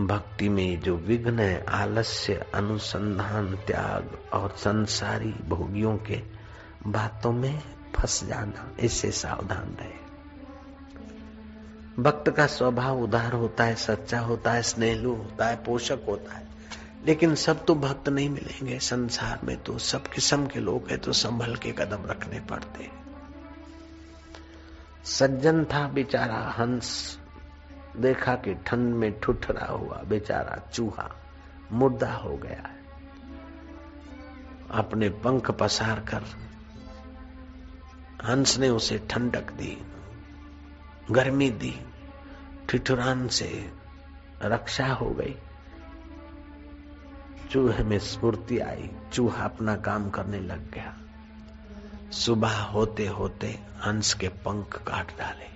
भक्ति में जो विघ्न है, आलस्य, अनुसंधान, त्याग और संसारी भोगियों के बातों में फंस जाना, इससे सावधान रहे। भक्त का स्वभाव उदार होता है, सच्चा होता है, स्नेहलु होता है, पोषक होता है। लेकिन सब तो भक्त नहीं मिलेंगे, संसार में तो सब किस्म के लोग हैं तो संभल के कदम रखने पड़ते सज्जन था बेचारा, हंस देखा कि ठंड में ठुठरा हुआ, बेचारा चूहा, मुर्दा हो गया है। अपने पंख पसार कर, हंस ने उसे ठंडक दी, गर्मी दी, ठिठुरान से रक्षा हो गई। चूहे में स्फूर्ति आई, चूहा अपना काम करने लग गया। सुबह होते होते हंस के पंख काट डाले।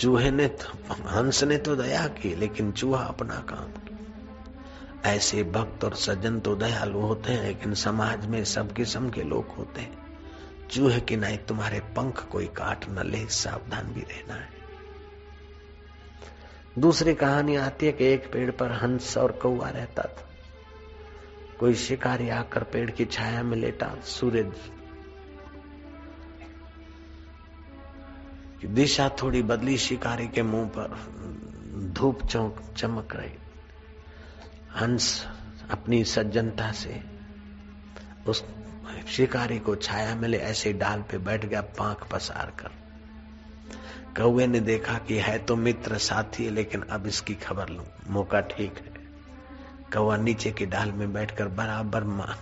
चूहे ने तो हंस ने तो दया की, लेकिन चूहा अपना काम। किया ऐसे भक्त और सज्जन तो दयालु होते हैं, लेकिन समाज में सब किस्म के लोग होते हैं। चूहे की नहीं तुम्हारे पंख कोई काट न ले, सावधान भी रहना है। दूसरी कहानी आती है कि एक पेड़ पर हंस और कौआ रहता था। कोई शिकारी आकर पेड़ की छाया में लेटा सूरज दिशा थोड़ी बदली शिकारी के मुँह पर। धूप चौक चमक रही। हंस अपनी सज्जनता से उस शिकारी को छाया मिले, ऐसे डाल पे बैठ गया, पांख पसार कर। कौए ने देखा कि है तो मित्र साथी है लेकिन अब इसकी खबर लू। मौका ठीक है। कौआ नीचे की डाल में बैठकर बराबर माँ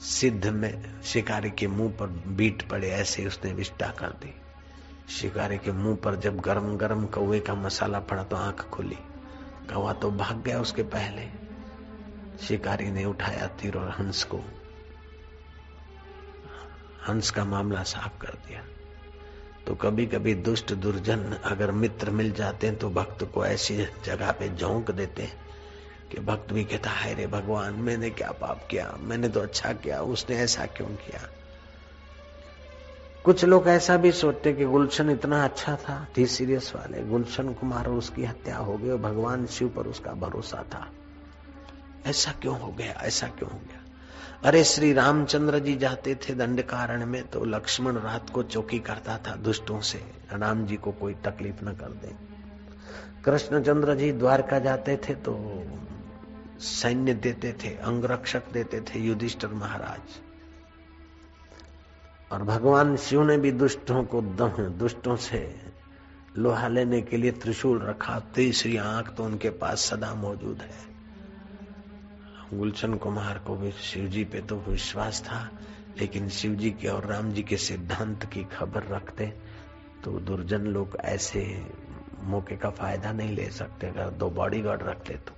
सिद्ध में शिकारी के मुँह पर बीट पड़े, ऐसे उसने विष्टा कर दी। शिकारी के मुँह पर जब गरम गरम कौए का मसाला पड़ा तो आँख खुली। कौआ तो भाग गया उसके पहले। शिकारी ने उठाया तीर और हंस को। हंस का मामला साफ़ कर दिया। तो कभी कभी दुष्ट दुर्जन अगर मित्र मिल जाते हैं तो भक्त को ऐसी जगह पे झोंक देते हैं कि भक्त भी कहता है रे भगवान, मैंने क्या पाप किया? मैंने तो अच्छा किया, उसने ऐसा क्यों किया? कुछ लोग ऐसा भी सोचते कि गुलशन इतना अच्छा था। टी सीरियस वाले। गुलशन कुमार उसकी हत्या हो गई और भगवान शिव पर उसका भरोसा था। ऐसा क्यों हो गया? ऐसा क्यों हो गया? अरे, श्री रामचंद्र जी जाते थे दंडकारण में तो लक्ष्मण रात को चौकी करता था दुष्टों से। राम जी को कोई तकलीफ़ न कर दे। कृष्णचंद्र जी द्वारका जाते थे तो सैन्य देते थे, अंगरक्षक देते थे युधिष्ठर महाराज। और भगवान शिव ने भी दुष्टों को दम दुष्टों से लोहा लेने के लिए त्रिशूल रखा, तीसरी आँख तो उनके पास सदा मौजूद है। गुलशन कुमार को भी शिव जी पे तो विश्वास था, लेकिन शिव जी के और राम जी के सिद्धांत की खबर रखते तो दुर्जन लोग ऐसे मौके का फ़ायदा नहीं ले सकते, अगर दो बॉडीगार्ड रख ले तो।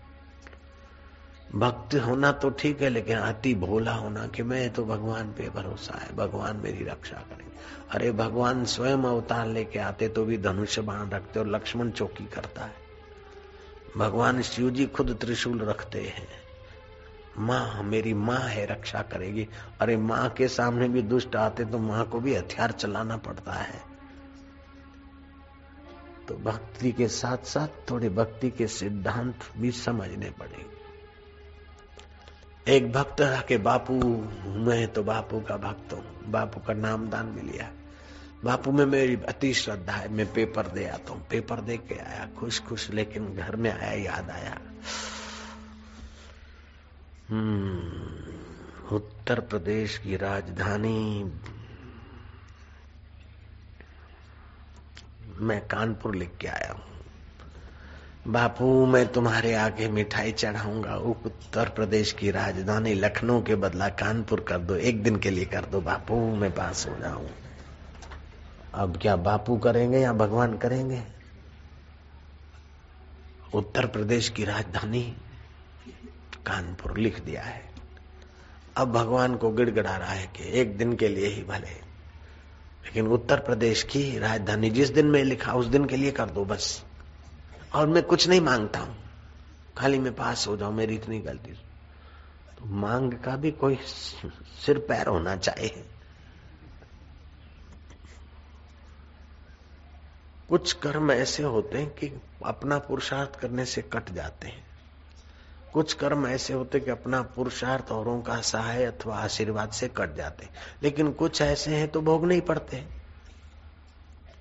भक्त होना तो ठीक है, लेकिन अति भोला होना कि मैं तो भगवान पे भरोसा है, भगवान मेरी रक्षा करेंगे। अरे भगवान स्वयं अवतार लेके आते तो भी धनुष्य बाण रखते और लक्ष्मण चौकी करता है। भगवान शिव जी खुद त्रिशूल रखते हैं। माँ, मेरी माँ है, रक्षा करेगी। अरे माँ के सामने भी दुष्ट आते तो माँ को भी हथियार चलाना पड़ता है। तो भक्ति के साथ साथ थोड़े भक्ति के सिद्धांत भी समझने पड़ेंगे। एक भक्त के, बापू, मैं तो बापू का भक्त हूँ, बापू का नाम दान भी लिया। बापू में मेरी अति श्रद्धा है, मैं पेपर दे आता हूँ, पेपर दे के आया खुश खुश लेकिन घर में आया, याद आया। हम्म उत्तर प्रदेश की राजधानी। मैं कानपुर लिख के आया हूँ। बापू, मैं तुम्हारे आगे मिठाई चढ़ाऊँगा। उत्तर प्रदेश की राजधानी लखनऊ के बदला कानपुर कर दो। एक दिन के लिए कर दो बापू, मैं पास हो जाऊँ। अब क्या बापू करेंगे या भगवान करेंगे? उत्तर प्रदेश की राजधानी कानपुर लिख दिया है। अब भगवान को गिड़गड़ा रहा है कि एक दिन के लिए ही भले। लेकिन उत्तर प्रदेश की राजधानी जिस दिन में लिखा, उस दिन के लिए कर दो बस। और मैं कुछ नहीं माँगता हूँ। खाली मैं पास हो जाऊँ, मेरी इतनी गलती तो मांग का भी कोई सिर पैर होना चाहिए। कुछ कर्म ऐसे होते हैं कि अपना पुरुषार्थ करने से कट जाते हैं। कुछ कर्म ऐसे होते कि अपना पुरुषार्थ औरों का सहाय अथवा आशीर्वाद से कट जाते लेकिन कुछ ऐसे हैं तो भोग नहीं पड़ते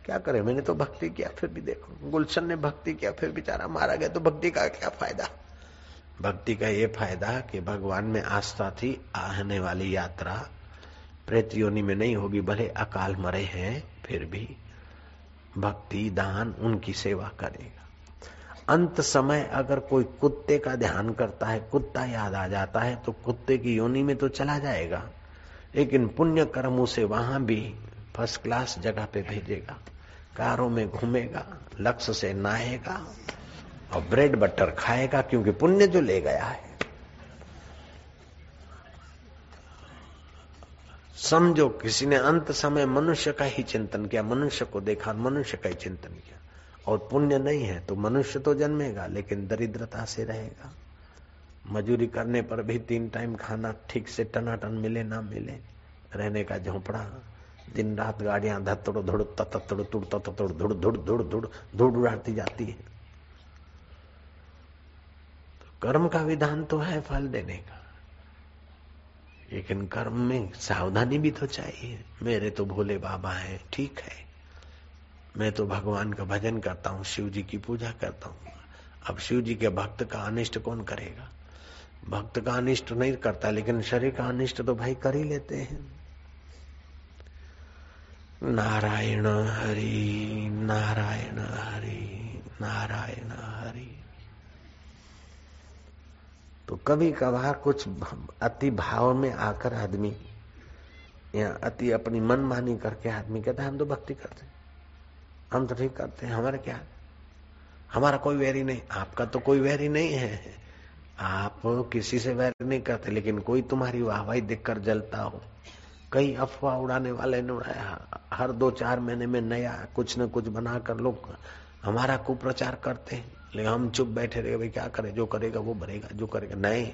क्या करे? मैंने तो भक्ति किया, फिर भी देखो। गुलशन ने भक्ति किया, फिर बेचारा मारा गया तो भक्ति का क्या फ़ायदा? भक्ति का ये फ़ायदा कि भगवान में आस्था थी, आने वाली यात्रा प्रेत योनि में नहीं होगी, भले अकाल मरे हैं, फिर भी भक्ति, दान, उनकी सेवा करेगा। अंत समय अगर कोई कुत्ते का ध्यान करता है, कुत्ता याद आ जाता है तो कुत्ते की योनि में तो चला जाएगा, लेकिन पुण्य कर्म उसे वहाँ भी फ़र्स्ट क्लास जगह पे भेजेगा। कारों में घूमेगा, लक्ष्य से नहाएगा और ब्रेड बटर खाएगा क्योंकि पुण्य जो ले गया है। समझो, किसी ने अंत समय मनुष्य का ही चिंतन किया, मनुष्य को देखा, मनुष्य का ही चिंतन किया। और पुण्य नहीं है तो मनुष्य तो जन्मेगा, लेकिन दरिद्रता से रहेगा। मजूरी करने पर भी तीन टाइम खाना ठीक से टनाटन मिले ना मिले, रहने का झोंपड़ा। दिन रात गाड़ियाँ धतड़ धुड़ ततड़ तुड़ ततड़ धुड़ धुड़ धुड़ धुड़ धुड़ उड़ाती जाती है। तो कर्म का विधान तो है फल देने का। लेकिन कर्म में सावधानी भी तो चाहिए। मेरे तो भोले बाबा हैं, ठीक है। मैं तो भगवान का भजन करता हूँ, शिव जी की पूजा करता हूँ। अब शिव जी के भक्त का अनिष्ट कौन करेगा? भक्त का अनिष्ट नहीं करता, लेकिन शरीर का अनिष्ट तो भाई कर ही लेते हैं। नारायण हरि नारायण हरि नारायण हरि। तो कभी कभार कुछ अति भाव में आकर आदमी, या अति अपनी मनमानी करके आदमी कहता है, हम तो भक्ति करते हम तो ठीक करते हैं। हमारे क्या? हमारा कोई वैरी नहीं। आपका तो कोई वैरी नहीं है। आप किसी से वैर नहीं करते, लेकिन कोई तुम्हारी वाहवाही देखकर जलता हो। कई अफवाह उड़ाने वाले ने उड़ाया। हर दो चार महीने में नया कुछ न कुछ बनाकर लोग हमारा कुप्रचार करते हैं। लेकिन हम चुप बैठे रहे, भाई, क्या करे? जो करेगा वो भरेगा, जो करेगा। नहीं,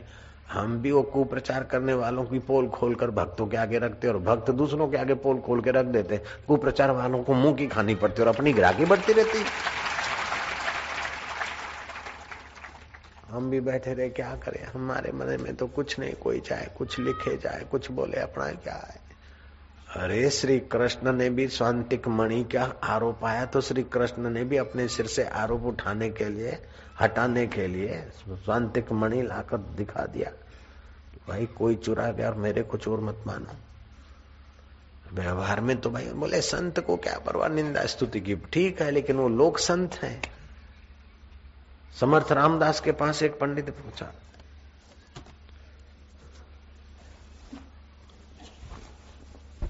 हम भी वो कुप्रचार करने वालों की पोल खोल कर भक्तों के आगे रखते और भक्त दूसरों के आगे पोल खोल के रख देते कुप्रचार वालों को मुँह की खानी पड़ती और अपनी ग्राहकी बढ़ती रहती हम भी बैठे रहे, क्या करें? हमारे मन में तो कुछ नहीं, कोई चाहे, कुछ लिखे जाए, कुछ बोले, अपना क्या है? अरे श्री कृष्ण ने भी स्वांतिक मणि का आरोप आया तो श्री कृष्ण ने भी अपने सिर से आरोप उठाने के लिए, हटाने के लिए स्वांतिक मणि लाकर दिखा दिया। भाई, कोई चुरा गया और मेरे को चोर मत मानो। व्यवहार में तो भाई बोले, संत को क्या परवाह, निंदा स्तुति की, ठीक है, लेकिन वो लोक संत है। समर्थ रामदास के पास एक पंडित पूछा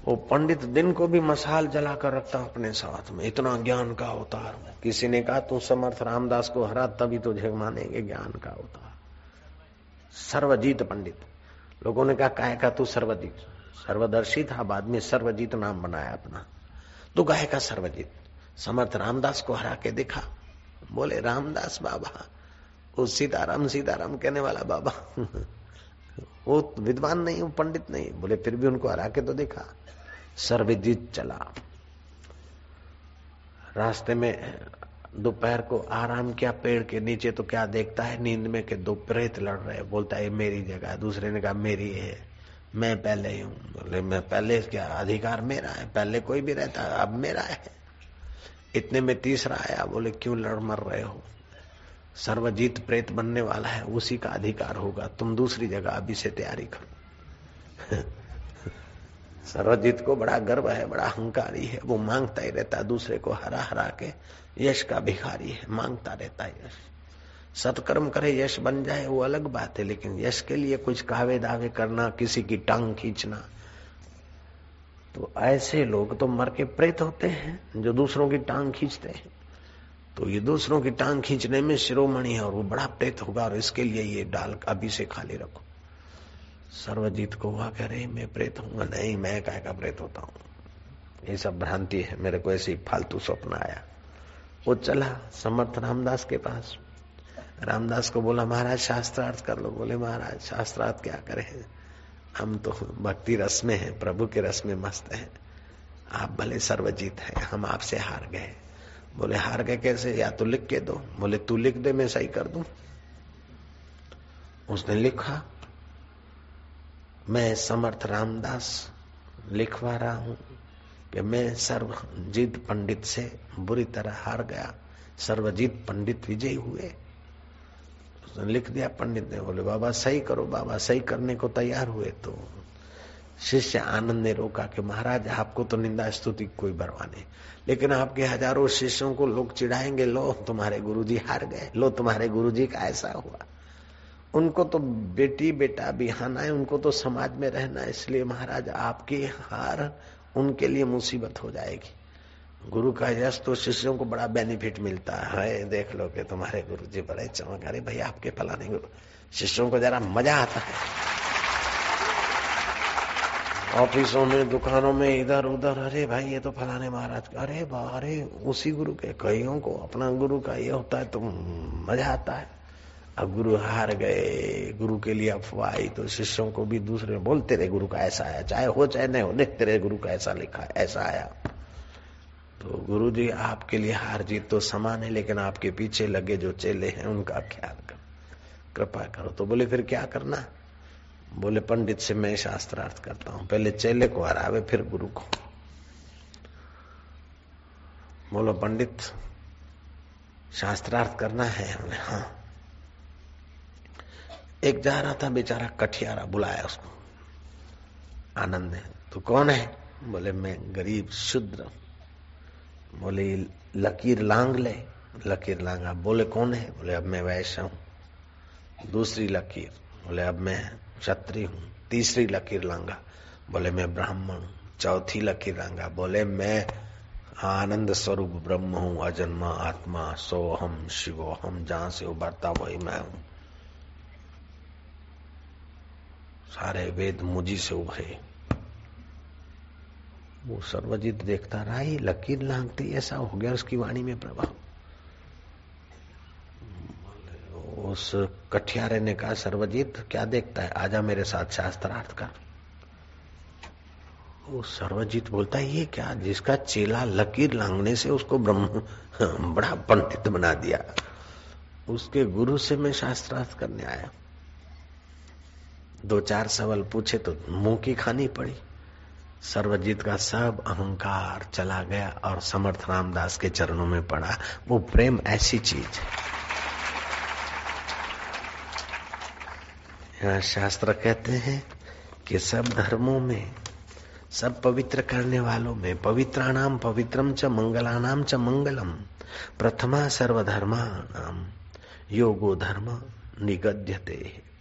वो पंडित दिन को भी मसाल जलाकर रखता अपने साथ में, इतना ज्ञान का अवतार किसी ने कहा, तू समर्थ रामदास को हरा, तभी तुझे मानेंगे ज्ञान का अवतार। सर्वजीत पंडित। लोगों ने कहा काय का तू सर्वजीत सर्वदर्शी था, बाद में सर्वजीत नाम बनाया अपना। तू गाय का सर्वजीत, समर्थ रामदास को हरा के दिखा। बोले, रामदास बाबा, वो सीताराम सीताराम कहने वाला बाबा। वो विद्वान नहीं, वो पंडित नहीं। बोले, फिर भी उनको हरा के तो देखा सर्वजीत चला। रास्ते में दोपहर को आराम किया, पेड़ के नीचे तो क्या देखता है, नींद में के दो प्रेत लड़ रहे बोलता है मेरी जगह है। दूसरे ने कहा, मेरी है, मैं पहले ही हूँ। बोले, मैं पहले क्या अधिकार, मेरा है, पहले कोई भी रहता, अब मेरा है। इतने में तीसरा आया, बोले, क्यों लड़ मर रहे हो? सर्वजीत प्रेत बनने वाला है, उसी का अधिकार होगा। तुम दूसरी जगह अभी से तैयारी करो। सर्वजीत को बड़ा गर्व है, बड़ा अहंकारी है। वो माँगता ही रहता है दूसरे को हरा हरा के यश का भिखारी है, माँगता रहता है यश। सत्कर्म करे, यश बन जाए, वो अलग बात है, लेकिन यश के लिए कुछ कावे दावे करना, किसी की टांग खींचना तो ऐसे लोग तो मर के प्रेत होते हैं, जो दूसरों की टांग खींचते हैं। तो ये दूसरों की टांग खींचने में शिरोमणि है और वो बड़ा प्रेत होगा और इसके लिए ये डाल अभी से खाली रखो। सर्वजीत को हुआ कह रहे मैं प्रेत हूँगा नहीं, मैं काय का प्रेत होता हूँ? ये सब भ्रांति है, मेरे को ऐसे फालतू स्वप्न आया। वो चला समर्थ रामदास के पास। रामदास को बोला, महाराज, शास्त्रार्थ कर लो। बोले, महाराज, शास्त्रार्थ क्या करें? हम तो भक्ति रस में हैं, प्रभु के रस में मस्त हैं। आप भले सर्वजीत हैं, हम आपसे हार गए। बोले, हार गए कैसे? या तो लिख के दो। बोले, तू लिख दे, मैं सही कर दूँ। उसने लिखा, मैं समर्थ रामदास, लिखवा रहा हूँ कि मैं सर्वजीत पंडित से बुरी तरह हार गया। सर्वजीत पंडित विजयी हुए। उसने लिख दिया, पंडित ने बोले, बाबा, सही करो, बाबा, सही करने को तैयार हुए तो। शिष्य आनंद ने रोका कि, महाराज, आपको तो निंदा स्तुति कोई बरवा नहीं। लेकिन आपके हज़ारों शिष्यों को लोग चिढ़ाएँगे, लो, तुम्हारे गुरुजी हार गए, लो, तुम्हारे गुरुजी का ऐसा हुआ। उनको तो बेटी, बेटा बिहाना है, उनको तो समाज में रहना है, इसलिए महाराज, आपकी हार उनके लिए मुसीबत हो जाएगी। गुरु का यश तो शिष्यों को बड़ा बेनिफिट मिलता है। देख लो कि तुम्हारे गुरु जी बड़े चमक अरे भाई, आपके फलाने गुरु। शिष्यों को जरा मज़ा आता है। ऑफिसों में, दुकानों में इधर उधर अरे भाई, ये तो फलाने महाराज का। अरे अरे, उसी गुरु के कईयों को अपना गुरु का ये होता है तो मज़ा आता है। अब गुरु हार गए, गुरु के लिए अफवाह तो शिष्यों को भी दूसरे बोलते रहे गुरु का ऐसा आया, चाहे हो, चाहे नहीं हो देखते रहे गुरु का ऐसा लिखा ऐसा आया। तो गुरु जी आपके लिए हार जीत तो समान है, लेकिन आपके पीछे लगे जो चेले हैं, उनका ख्याल करो, कृपा करो। तो बोले, फिर क्या करना? बोले, पंडित से मैं शास्त्रार्थ करता हूँ। पहले चेले को हरावे, फिर गुरु को। बोलो, पंडित, शास्त्रार्थ करना है हमने हाँ। एक जा रहा था बेचारा कठियारा, बुलाया उसको। आनंद ने, तू कौन है? बोले, मैं गरीब, शुद्र बोले, लकीर लांग ले। लकीर लांगा बोले, कौन है? बोले, अब मैं वैश्य हूँ। दूसरी लकीर, बोले, अब मैं क्षत्रिय हूँ। तीसरी लकीर लांगा, बोले, मैं ब्राह्मण चौथी लकीर लांगा, बोले, मैं आनंद स्वरूप ब्रह्म हूँ। अजन्मा आत्मा, सोहम, शिवोहम, जहाँ से उभरता वही मैं हूँ। सारे वेद मुझी से उभरे। वो सर्वजित देखता रहा ही लकीर लांगती, ऐसा हो गया उसकी वाणी में प्रभाव. उस कठियारे ने कहा, सर्वजीत, क्या देखता है? आजा मेरे साथ शास्त्रार्थ कर. वो सर्वजीत बोलता है ये क्या, जिसका चेला लकीर लांगने से उसको ब्रह्म, बड़ा पंडित बना दिया। उसके गुरु से मैं शास्त्रार्थ करने आया। दो चार सवाल पूछे तो मुँह की खानी पड़ी। सर्वजीत का सब अहंकार चला गया और समर्थ रामदास के चरणों में पड़ा। वो प्रेम ऐसी चीज़ है। यहाँ शास्त्र कहते हैं कि सब धर्मों में, सब पवित्र करने वालों में, पवित्राणाम पवित्रम च मंगलानाम च मंगलम, प्रथमा सर्वधर्मा नाम योगो धर्म निगद्यते।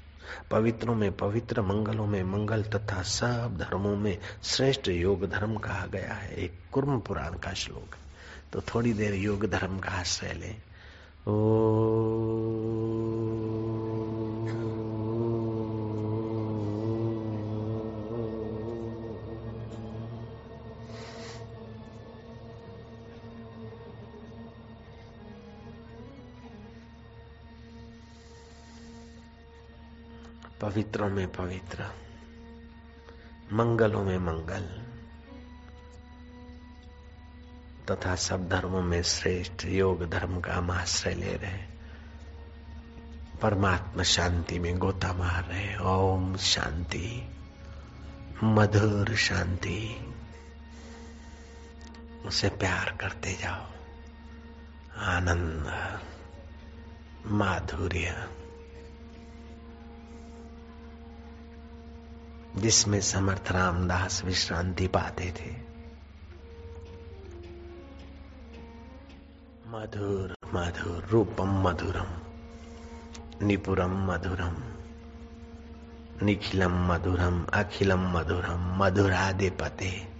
पवित्रों में पवित्र, मंगलों में मंगल तथा सब धर्मों में श्रेष्ठ योग धर्म कहा गया है। एक कुर्म पुराण का श्लोक तो थोड़ी देर योग धर्म का आश्रय ले। ओ पवित्रों में पवित्र, मंगलों में मंगल, तथा सब धर्मों में श्रेष्ठ योग धर्म का हम आश्रय ले रहे परमात्मा शांति में गोता मार रहे ओम शांति, मधुर शांति। उसे प्यार करते जाओ। आनंद, माधुर्य। जिसमें समर्थ रामदास विश्रांति पाते थे। मधुर मधुर, रूपम मधुरम, निपुरम मधुरम, निखिलम मधुरम, अखिलम मधुरम, मधुराधिपते। आनंद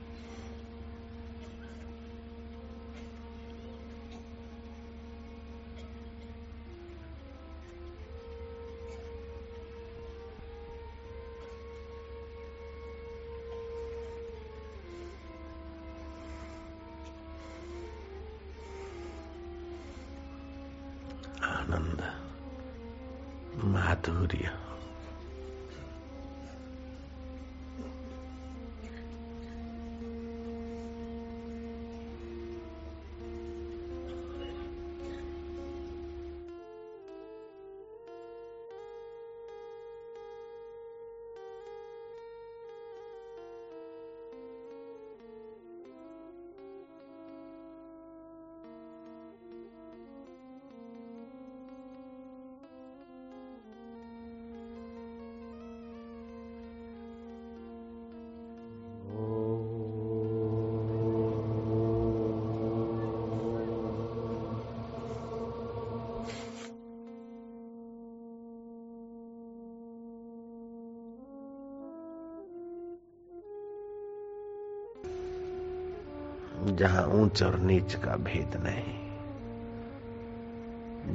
ऊंच और नीच का भेद नहीं।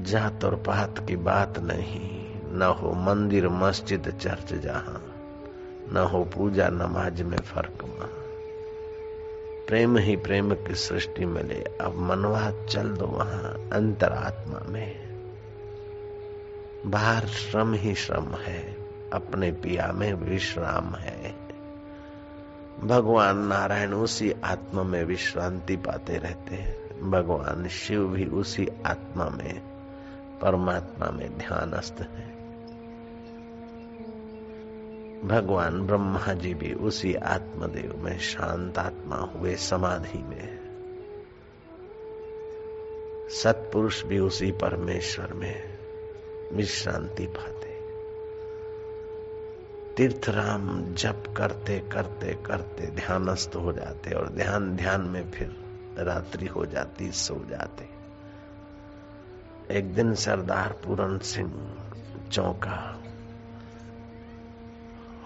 जात और पात की बात नहीं। न हो मंदिर, मस्जिद, चर्च जहाँ। न हो पूजा, नमाज़ में फ़र्क वहाँ प्रेम ही प्रेम की सृष्टि मिले। अब मनवा चल दो वहाँ अंतरात्मा में। बाहर श्रम ही श्रम है। अपने पिया में विश्राम है। भगवान नारायण उसी आत्मा में विश्रांति पाते रहते हैं। भगवान शिव भी उसी आत्मा में, परमात्मा में ध्यानस्थ है। भगवान ब्रह्मा जी भी उसी आत्मदेव में शांत आत्मा हुए समाधि में सत्पुरुष भी उसी परमेश्वर में विश्रांति पाते तीर्थराम जप करते करते करते ध्यानस्थ हो जाते और ध्यान ध्यान में फिर रात्रि हो जाती, सो जाते। एक दिन सरदार पूरन सिंह चौका।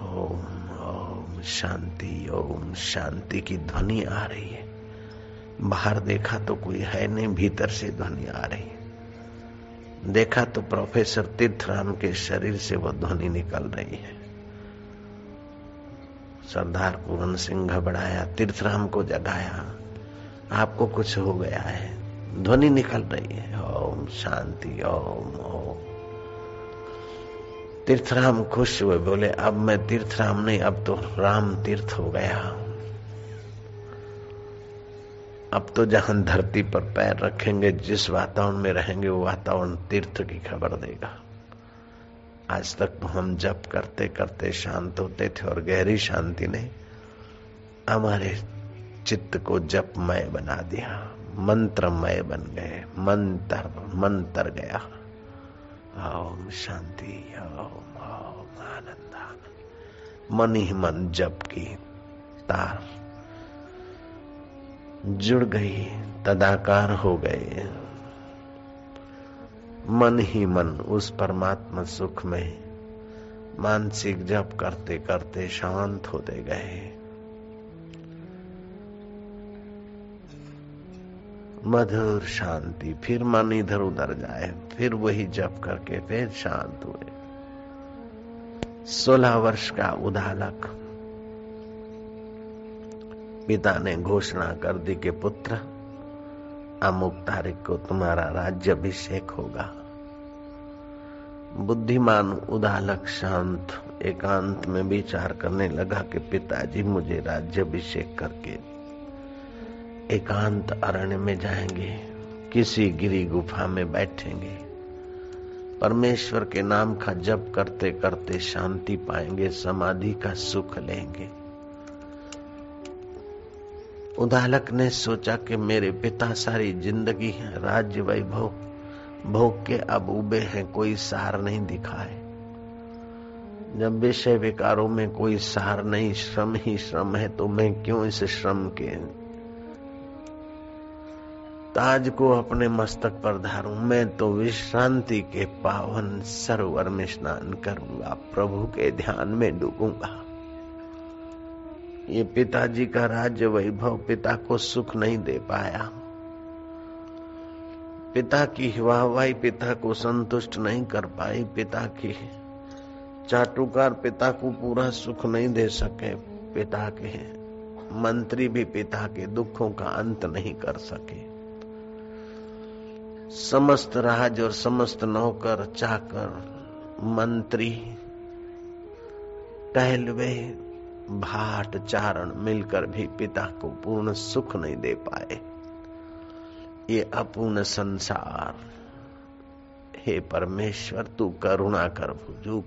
ओम ओम शांति ओम शांति की ध्वनि आ रही है। बाहर देखा तो कोई है नहीं, भीतर से ध्वनि आ रही है। देखा तो प्रोफेसर तीर्थराम के शरीर से वह ध्वनि निकल रही है। सरदार पूरन सिंह घबराया तीर्थराम को जगाया। आपको कुछ हो गया है, ध्वनि निकल रही है। ओम शांति, ओम ओम। तीर्थराम खुश हुए, बोले, अब मैं तीर्थराम नहीं, अब तो राम तीर्थ हो गया। अब तो जहाँ धरती पर पैर रखेंगे, जिस वातावरण में रहेंगे, वो वातावरण तीर्थ की खबर देगा। आज तक तो हम जप करते करते शांत होते थे और गहरी शांति ने हमारे चित्त को जपमय बना दिया, मंत्रमय बन गए, मंत्र मंत्र गया। ओम शांति, ओम ओम आनंद मन ही मन जप की तार जुड़ गई, तदाकार हो गए। मन ही मन उस परमात्मा सुख में मानसिक जप करते करते शांत होते गए। मधुर शांति, फिर मन इधर उधर जाए, फिर वही जप करके फिर शांत हुए। सोलह वर्ष का उदालक पिता ने घोषणा कर दी कि पुत्र अमुक तारीख को तुम्हारा राज्य अभिषेक होगा। बुद्धिमान उदालक शांत, एकांत में विचार करने लगा कि पिताजी मुझे राज्य अभिषेक करके एकांत अरण्य में जाएँगे, किसी गिरी गुफा में बैठेंगे। परमेश्वर के नाम का जप करते करते शांति पाएँगे, समाधि का सुख लेंगे। उदालक ने सोचा कि मेरे पिता सारी ज़िंदगी है, राज्य वैभव, भोग के अब उबे हैं, कोई सार नहीं दिखा है जब विषय विकारों में कोई सार नहीं, श्रम ही श्रम है तो मैं क्यों इस श्रम के ताज को अपने मस्तक पर धारूं? मैं तो विश्रांति के पावन सरोवर में स्नान करूँगा, प्रभु के ध्यान में डूबूँगा। ये पिताजी का राज्य वैभव पिता को सुख नहीं दे पाया। पिता की वाहवाही पिता को संतुष्ट नहीं कर पाई। पिता की चाटुकार पिता को पूरा सुख नहीं दे सके। पिता के मंत्री भी पिता के दुखों का अंत नहीं कर सके। समस्त राज और समस्त नौकर चाकर मंत्री, टहलवे भाट चारण मिलकर भी पिता को पूर्ण सुख नहीं दे पाए। ये अपूर्ण संसार। हे परमेश्वर, तू करुणा कर भुजू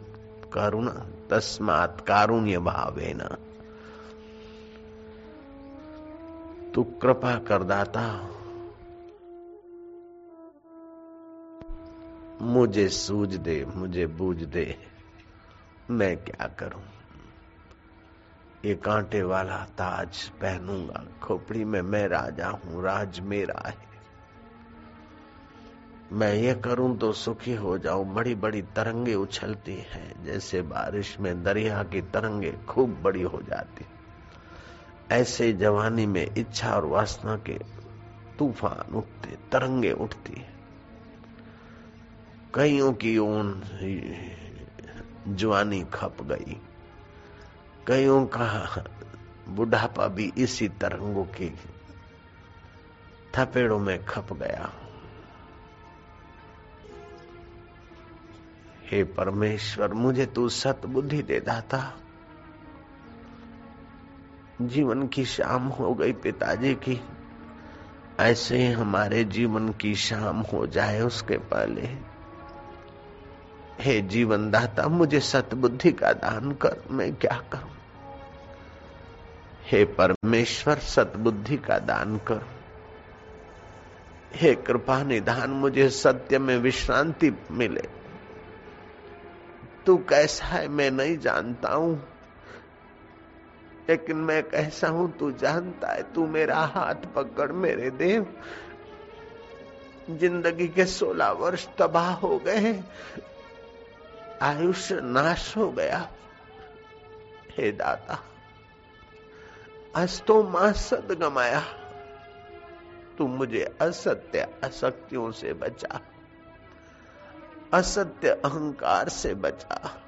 करुणा, तस्मात कारुण्य भावे न तू कृपा कर, दाता। मुझे सूझ दे, मुझे बूझ दे। मैं क्या करूँ? ये कांटे वाला ताज पहनूँगा। खोपड़ी में मैं राजा हूँ, राज मेरा है। मैं ये करूँ तो सुखी हो जाऊँ। बड़ी बड़ी तरंगे उछलती हैं, जैसे बारिश में दरिया की तरंगे खूब बड़ी हो जाती। ऐसे जवानी में इच्छा और वासना के तूफ़ान उठते, तरंगे उठती है। कईयों की ऊन, जवानी खप गई। कईयों का बुढ़ापा भी इसी तरंगों की थपेड़ों में खप गया हे। परमेश्वर, मुझे तू सत बुद्धि दे दाता। जीवन की शाम हो गई पिताजी की। ऐसे ही हमारे जीवन की शाम हो जाए उसके पहले। हे जीवन दाता मुझे सतबुद्धि का दान कर, मैं क्या करूँ? हे परमेश्वर सतबुद्धि का दान कर। हे कृपा निधान, मुझे सत्य में विश्रांति मिले। तू कैसा है, मैं नहीं जानता हूँ। लेकिन मैं कैसा हूँ, तू जानता है, तू मेरा हाथ पकड़, मेरे देव। ज़िंदगी के सोलह वर्ष तबाह हो गए आयुष्य नाश हो गया। हे दाता आज तो माँ सद गमाया तू मुझे असत्य असक्तियों से बचा। असत्य अहंकार से बचा।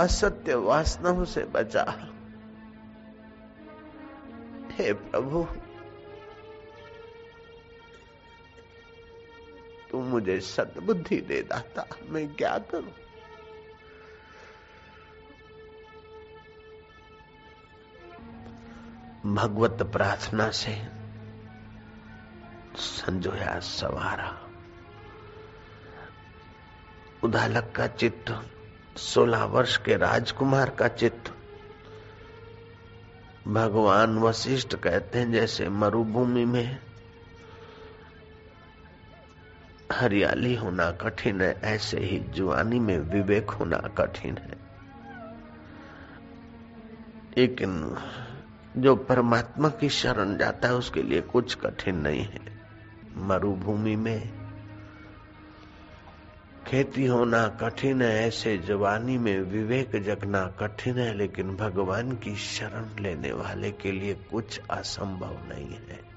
असत्य वासनाओं से बचा। हे प्रभु तू मुझे सदबुद्धि दे दाता मैं क्या करूँ? भगवत प्रार्थना से संजोया सवारा। उदालक का चित्त, सोलह वर्ष के राजकुमार का चित्त। भगवान वशिष्ठ कहते हैं, जैसे मरुभूमि में हरियाली होना कठिन है, ऐसे ही जुआनी में विवेक होना कठिन है। लेकिन जो परमात्मा की शरण जाता है, उसके लिए कुछ कठिन नहीं है। मरुभूमि में खेती होना कठिन है, ऐसे जवानी में विवेक जगना कठिन है, लेकिन भगवान की शरण लेने वाले के लिए कुछ असंभव नहीं है।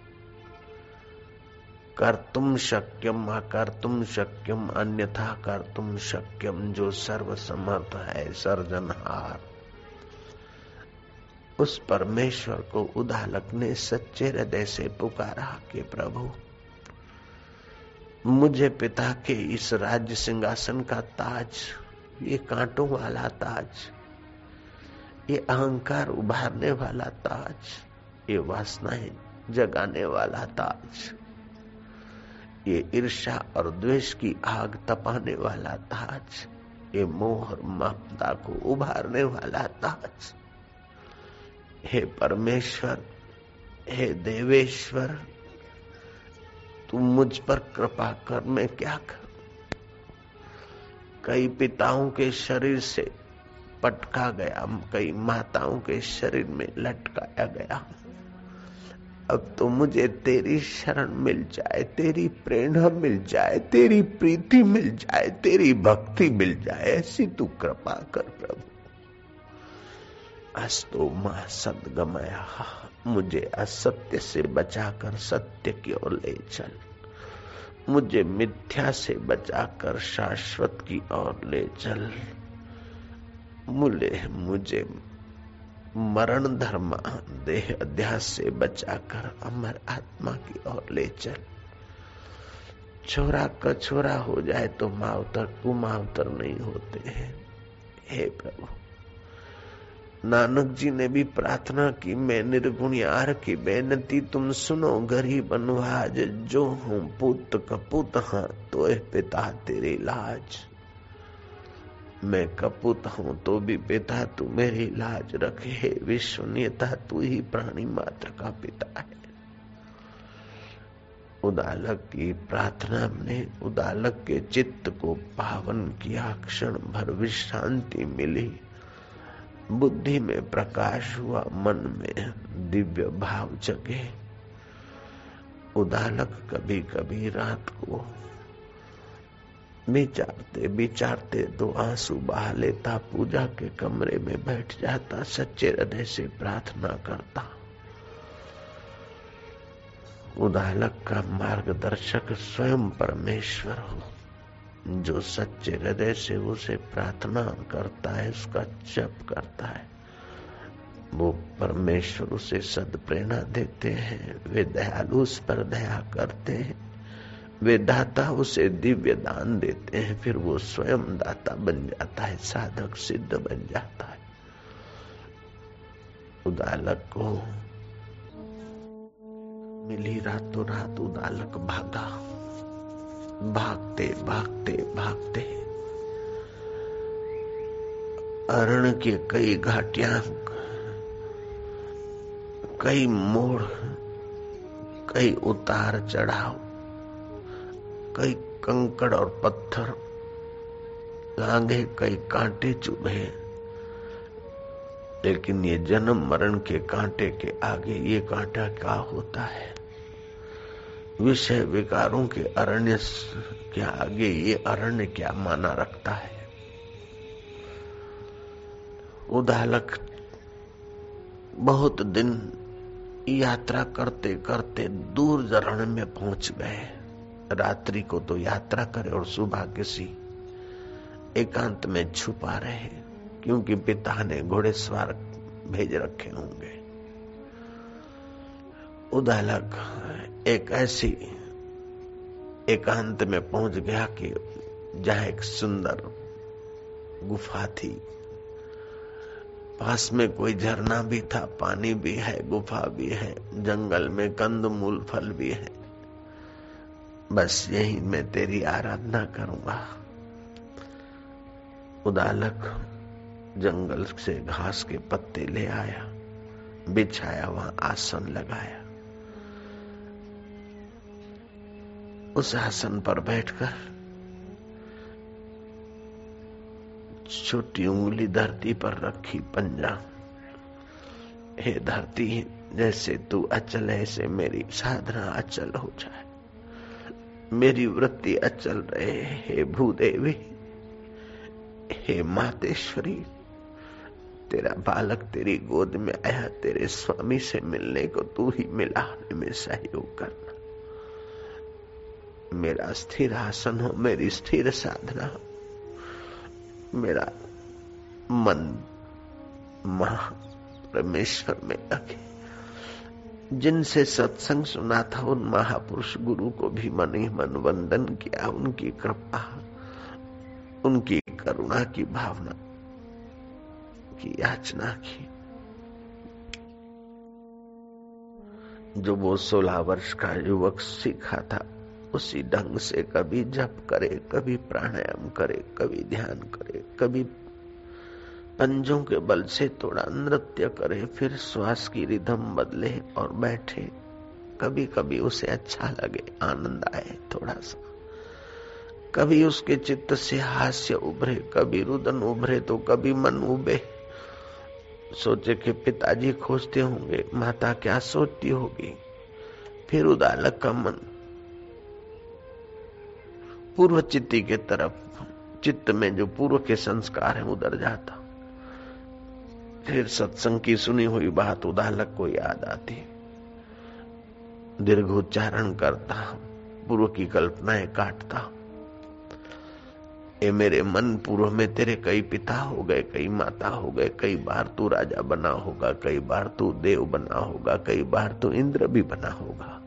कर तुम शक्यम, अकर तुम शक्यम, अन्यथा कर तुम शक्यम, जो सर्वसमर्थ है, सर्जनहार। उस परमेश्वर को उदालक ने सच्चे हृदय से पुकारा कि प्रभु, मुझे पिता के इस राज्य सिंहासन का ताज, ये कांटों वाला ताज, ये अहंकार उभारने वाला ताज, ये वासनाएँ जगाने वाला ताज, ये ईर्षा और द्वेष की आग तपाने वाला ताज, ये मोह और ममता को उभारने वाला ताज। हे परमेश्वर, हे देवेश्वर तू मुझ पर कृपा कर, मैं क्या कर? कई पिताओं के शरीर से पटका गया, कई माताओं के शरीर में लटकाया गया। अब तो मुझे तेरी शरण मिल जाए, तेरी प्रेरणा मिल जाए, तेरी प्रीति मिल जाए, तेरी भक्ति मिल जाए, ऐसी तू कृपा कर प्रभु। अस्तो माँ सदगमया मुझे असत्य से बचाकर सत्य की ओर ले चल। मुझे मिथ्या से बचाकर शाश्वत की ओर ले चल। मुझे मुझे मरण धर्म, देह अध्यास से बचाकर अमर आत्मा की ओर ले चल। छोरा कछोरा हो जाए तो मावतर कुमावतर नहीं होते हैं। हे प्रभु नानक जी ने भी प्रार्थना की, मैं निर्गुण यार की बेनती, तुम सुनो गरीब अनुवाज जो हूँ पुत कपूत हाँ तो पिता तेरे लाज। मैं कपूत हूँ तो भी पिता तू मेरी लाज रखे विश्वनीयता तू ही प्राणी मात्र का पिता है। उदालक की प्रार्थना ने, उदालक के चित्त को पावन किया क्षण भर विश्रांति मिली। बुद्धि में प्रकाश हुआ, मन में दिव्य भाव जगे। उदालक कभी कभी रात को विचारते विचारते तो आँसू बहा लेता, पूजा के कमरे में बैठ जाता, सच्चे हृदय से प्रार्थना करता। उदालक का मार्गदर्शक स्वयं परमेश्वर हो। जो सच्चे हृदय से उसे प्रार्थना करता है, उसका जप करता है। वो परमेश्वर उसे सद प्रेरणा देते हैं, वे दयालु उस पर दया करते हैं। वे दाता उसे दिव्य दान देते हैं, फिर वो स्वयं दाता बन जाता है, साधक सिद्ध बन जाता है। उदालक को मिली रातों रात उदालक भागा। भागते भागते भागते अरण के कई घाटिया कई मोड़, कई उतार चढ़ाव, कई कंकड़ और पत्थर लांगे कई कांटे चुभे लेकिन ये जन्म मरण के कांटे के आगे ये कांटा क्या होता है? विषय विकारों के अरण्य के आगे ये अरण्य क्या माना रखता है? उदालक बहुत दिन यात्रा करते करते दूर जरण में पहुँच गए। रात्रि को तो यात्रा करे और सुबह किसी एकांत में छुपा रहे, क्योंकि पिता ने घोड़ेसवार भेज रखे होंगे। उदालक एक ऐसी एकांत में पहुँच गया कि जहाँ एक सुंदर गुफा थी। पास में कोई झरना भी था, पानी भी है, गुफा भी है, जंगल में कंद मूल फल भी है। बस यही मैं तेरी आराधना करूँगा। उदालक जंगल से घास के पत्ते ले आया, बिछाया वहाँ आसन लगाया। उस आसन पर बैठकर छोटी उंगली धरती पर रखी, पंजा, हे धरती, जैसे तू अचल है, ऐसे मेरी साधना अचल हो जाए। मेरी वृत्ति अचल रहे, हे भूदेवी, हे मातेश्वरी, तेरा बालक तेरी गोद में आया, तेरे स्वामी से मिलने को तू ही मिलाने में सहयोग करना मेरा स्थिर आसन हो, मेरी स्थिर साधना हो, मेरा मन महा परमेश्वर में लगे। जिनसे सत्संग सुना था, उन महापुरुष गुरु को भी मन ही मन वंदन किया। उनकी कृपा, उनकी करुणा की भावना, की याचना की। जो वो सोलह वर्ष का युवक सीखा था उसी ढंग से कभी जप करे, कभी प्राणायाम करे, कभी ध्यान करे, कभी पंजों के बल से थोड़ा नृत्य करे, फिर श्वास की रिधम बदले और बैठे। कभी कभी उसे अच्छा लगे, आनंद आए थोड़ा सा कभी उसके चित्त से हास्य उभरे, कभी रुदन उभरे तो कभी मन उबे सोचे कि पिताजी खोजते होंगे, माता क्या सोचती होगी? फिर उदालक का मन पूर्व चित्ती के तरफ़, चित्त में जो पूर्व के संस्कार है उधर जाता। फिर सत्संग की सुनी हुई बात उदालक को याद आती। दीर्घ उच्चारण करता, पूर्व की कल्पनाएँ काटता। ए मेरे मन, पूर्व में तेरे कई पिता हो गए, कई माता हो गए, कई बार तू राजा बना होगा, कई बार तू देव बना होगा, कई बार तू इंद्र भी बना होगा।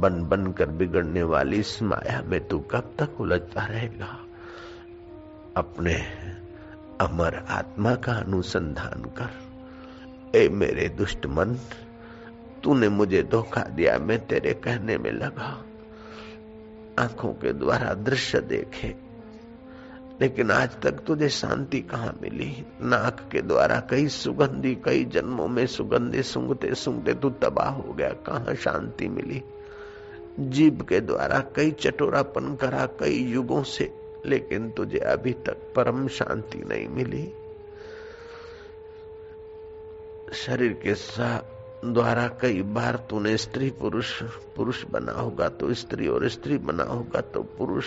बन बन कर बिगड़ने वाली इस माया में तू कब तक उलझता रहेगा? अपने अमर आत्मा का अनुसंधान कर। ए मेरे दुष्ट मन, तूने मुझे धोखा दिया, मैं तेरे कहने में लगा। आँखों के द्वारा दृश्य देखे। लेकिन आज तक तुझे शांति कहाँ मिली? नाक के द्वारा कई सुगंधी, कई जन्मों में सुगंधे, सुंगते सुंगते तू तबाह हो गया। कहाँ शांति मिली? जीव के द्वारा कई चटोरापन करा कई युगों से, लेकिन तुझे अभी तक परम शांति नहीं मिली। शरीर के साथ द्वारा कई बार तूने स्त्री पुरुष पुरुष बना होगा तो स्त्री और स्त्री बना होगा तो पुरुष।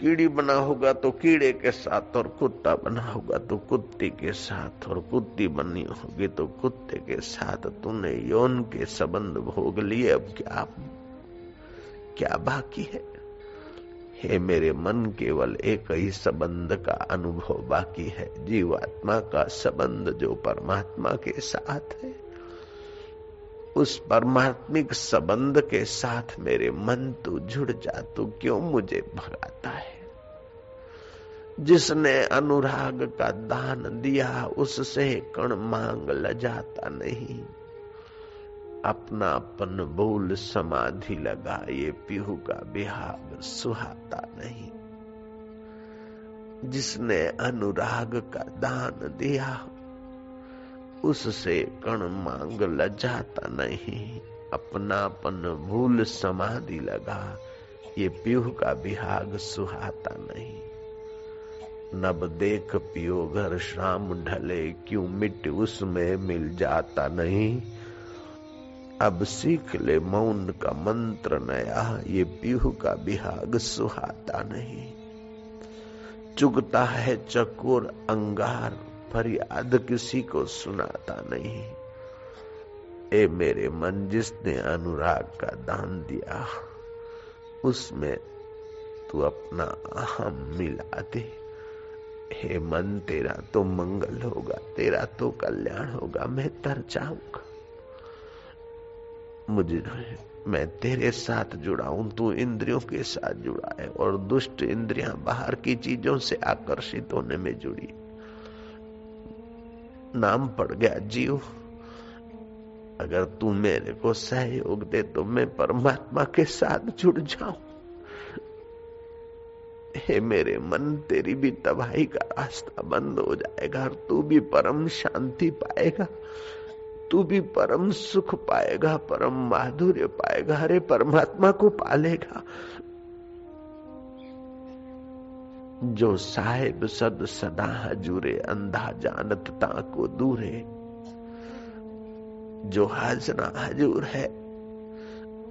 कीड़ी बना होगा तो कीड़े के साथ और कुत्ता बना होगा तो कुत्ते के साथ और कुत्ती बनी होगी तो कुत्ते के साथ। तूने यौन के संबंध भोग लिए, अब क्या? क्या बाकी है? हे मेरे मन, केवल एक ही संबंध का अनुभव बाकी है। जीवात्मा का संबंध जो परमात्मा के साथ है। उस परमात्मिक संबंध के साथ मेरे मन तो जुड़ जा तो क्यों मुझे भगाता है? जिसने अनुराग का दान दिया, उससे कण मांग लजाता नहीं। अपना अपनापन भूल समाधि लगा, ये पीहू का बिहाग सुहाता नहीं। जिसने अनुराग का दान दिया उससे कण मांग लजाता नहीं। अपनापन भूल समाधि लगा। ये पीहू का बिहाग सुहाता नहीं। नब देख पियो घर शाम ढले, क्यों मिट उसमें मिल जाता नहीं। अब सीख ले मौन का मंत्र नया, ये पीहू का बिहाग सुहाता नहीं। चुगता है चकोर अंगार फरियाद किसी को सुनाता नहीं। ए मेरे मन, जिसने अनुराग का दान दिया, उसमें तू अपना अहम मिला दे। हे मन, तेरा तो मंगल होगा, तेरा तो कल्याण होगा, मैं तर जाऊँगा। मुझे मैं तेरे साथ जुड़ा हूँ तू इंद्रियों के साथ जुड़ा है और दुष्ट इंद्रियाँ बाहर की चीज़ों से आकर्षित होने में जुड़ी। नाम पड़ गया, जीव। अगर तू मेरे को सहयोग दे तो मैं परमात्मा के साथ जुड़ जाऊँ। हे मेरे मन, तेरी भी तबाही का रास्ता बंद हो जाएगा और तू भी परम शांति पाएगा। तू भी परम सुख पाएगा, परम माधुर्य पाएगा, अरे परमात्मा को पालेगा। जो साहेब सद सदा हजूरे अंधा जानत को दूरे। जो हाजना हजूर है,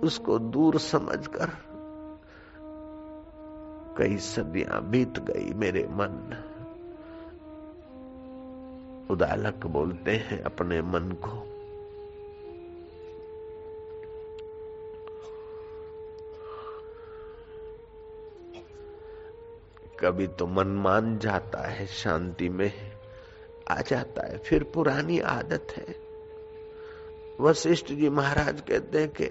उसको दूर समझकर कई सदियाँ बीत गई मेरे मन। उदालक बोलते हैं अपने मन को। कभी तो मन मान जाता है, शांति में आ जाता है। फिर पुरानी आदत है। वशिष्ठ जी महाराज कहते हैं कि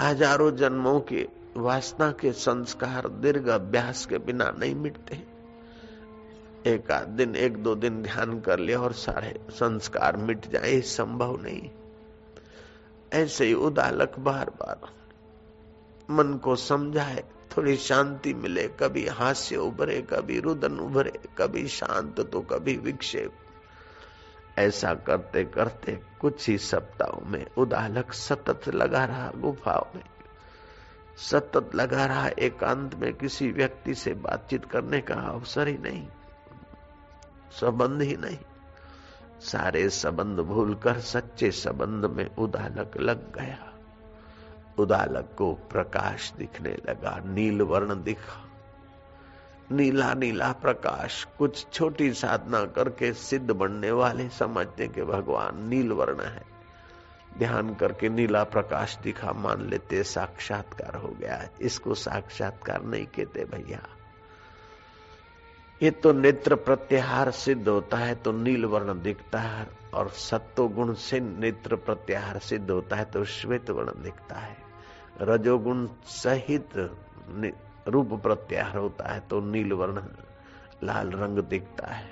हज़ारों जन्मों की वासना के संस्कार, दीर्घ अभ्यास के बिना नहीं मिटते। एक आध दिन, एक दो दिन ध्यान कर ले और सारे संस्कार मिट जाए संभव नहीं। ऐसे ही उदालक बार बार मन को समझाए थोड़ी शांति मिले, कभी हास्य उभरे, कभी रुदन उभरे, कभी शांत तो कभी विक्षेप। ऐसा करते करते कुछ ही सप्ताहों में उदालक सतत लगा रहा गुफाओं में। सतत लगा रहा एकांत में किसी व्यक्ति से बातचीत करने का अवसर ही नहीं, संबंध ही नहीं। सारे संबंध भूलकर सच्चे संबंध में उदालक लग गया। उदालक को प्रकाश दिखने लगा, नील वर्ण दिखा। नीला नीला प्रकाश, कुछ छोटी साधना करके सिद्ध बनने वाले समझते कि भगवान नील वर्ण है। ध्यान करके नीला प्रकाश दिखा, मान लेते साक्षात्कार हो गया इसको साक्षात्कार नहीं कहते भैया। ये तो नेत्र प्रत्याहार सिद्ध होता है तो नील वर्ण दिखता है। और सत्व गुण से नेत्र प्रत्याहार सिद्ध होता है तो श्वेत वर्ण दिखता है। रजोगुण सहित रूप प्रत्याहार होता है तो नील वर्ण, लाल रंग दिखता है।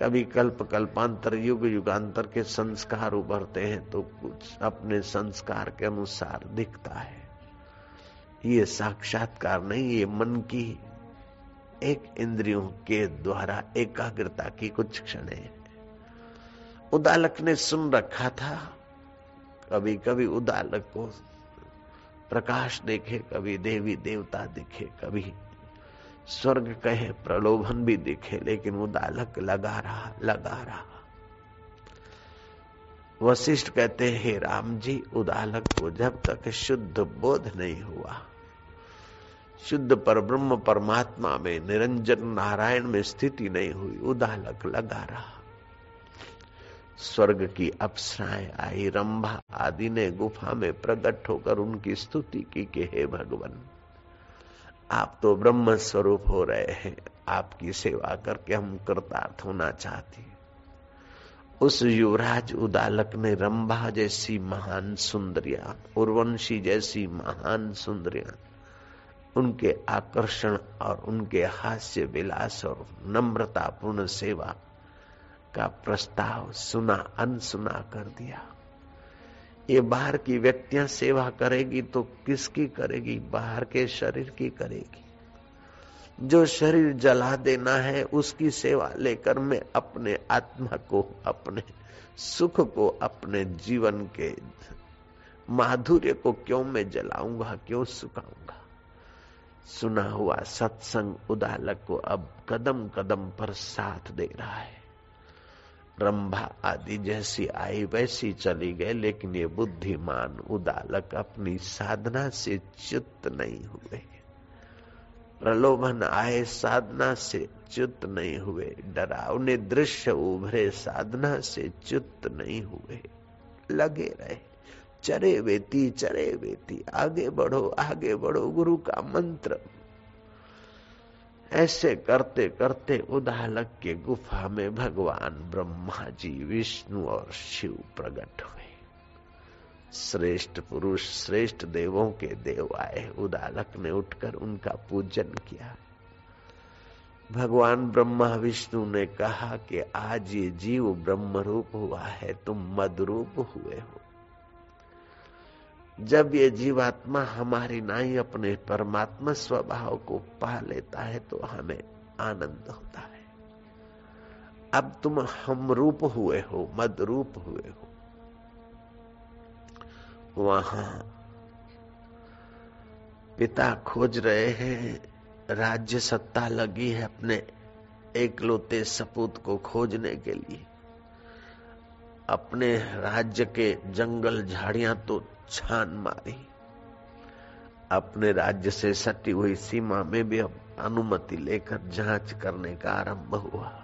कभी कल्प कल्पांतर, युग युगांतर के संस्कार उभरते हैं तो कुछ अपने संस्कार के अनुसार दिखता है। ये साक्षात्कार नहीं, ये मन की एक इंद्रियों के द्वारा एकाग्रता की कुछ क्षण उदालक ने सुन रखा था। कभी कभी उदालक को प्रकाश देखे, कभी देवी देवता दिखे, कभी स्वर्ग कहे, प्रलोभन भी दिखे, लेकिन उदालक लगा रहा लगा रहा। वशिष्ठ कहते, हे राम जी, उदालक को जब तक शुद्ध बोध नहीं हुआ, शुद्ध पर ब्रह्म परमात्मा में, निरंजन नारायण में स्थिति नहीं हुई, उदालक लगा रहा। स्वर्ग की अप्सराएँ आई, रंभा आदि ने गुफा में प्रकट होकर उनकी स्तुति की कि हे भगवान, आप तो ब्रह्म स्वरूप हो रहे हैं, आपकी सेवा करके हम कृतार्थ होना चाहते उस युवराज उदालक ने रंभा जैसी महान सुंदरिया, उर्वंशी जैसी महान सुंदरिया, उनके आकर्षण और उनके हास्य विलास और नम्रतापूर्ण सेवा का प्रस्ताव सुना, अनसुना कर दिया। ये बाहर की व्यक्तियाँ सेवा करेगी तो किसकी करेगी? बाहर के शरीर की करेगी। जो शरीर जला देना है, उसकी सेवा लेकर मैं अपने आत्मा को, अपने सुख को, अपने जीवन के माधुर्य को क्यों मैं जलाऊँगा, क्यों सुखाऊँगा? सुना हुआ सत्संग उदालक को अब कदम कदम पर साथ दे रहा है। रंभा आदि जैसी आई वैसी चली गए लेकिन ये बुद्धिमान उदालक अपनी साधना से च्युत नहीं हुए। प्रलोभन आए, साधना से च्युत नहीं हुए। डरावने दृश्य उभरे, साधना से च्युत नहीं हुए। लगे रहे, चरे वेती चरे वेती, आगे बढ़ो आगे बढ़ो, गुरु का मंत्र ऐसे करते करते उदालक के गुफा में भगवान ब्रह्मा जी, विष्णु और शिव प्रकट हुए। श्रेष्ठ पुरुष, श्रेष्ठ देवों के देव आए। उदालक ने उठकर उनका पूजन किया। भगवान ब्रह्मा, विष्णु ने कहा कि आज ये जीव ब्रह्म रूप हुआ है, तुम मद रूप हुए हो। जब ये जीवात्मा हमारी नाई अपने परमात्मा स्वभाव को पा लेता है तो हमें आनंद होता है। अब तुम हम रूप हुए हो, मद रूप हुए हो। वहाँ पिता खोज रहे हैं, राज्य सत्ता लगी है अपने एकलौते सपूत को खोजने के लिए। अपने राज्य के जंगल झाड़ियाँ तो छान मारी। अपने राज्य से सटी हुई सीमा में भी अब अनुमति लेकर जाँच करने का आरंभ हुआ।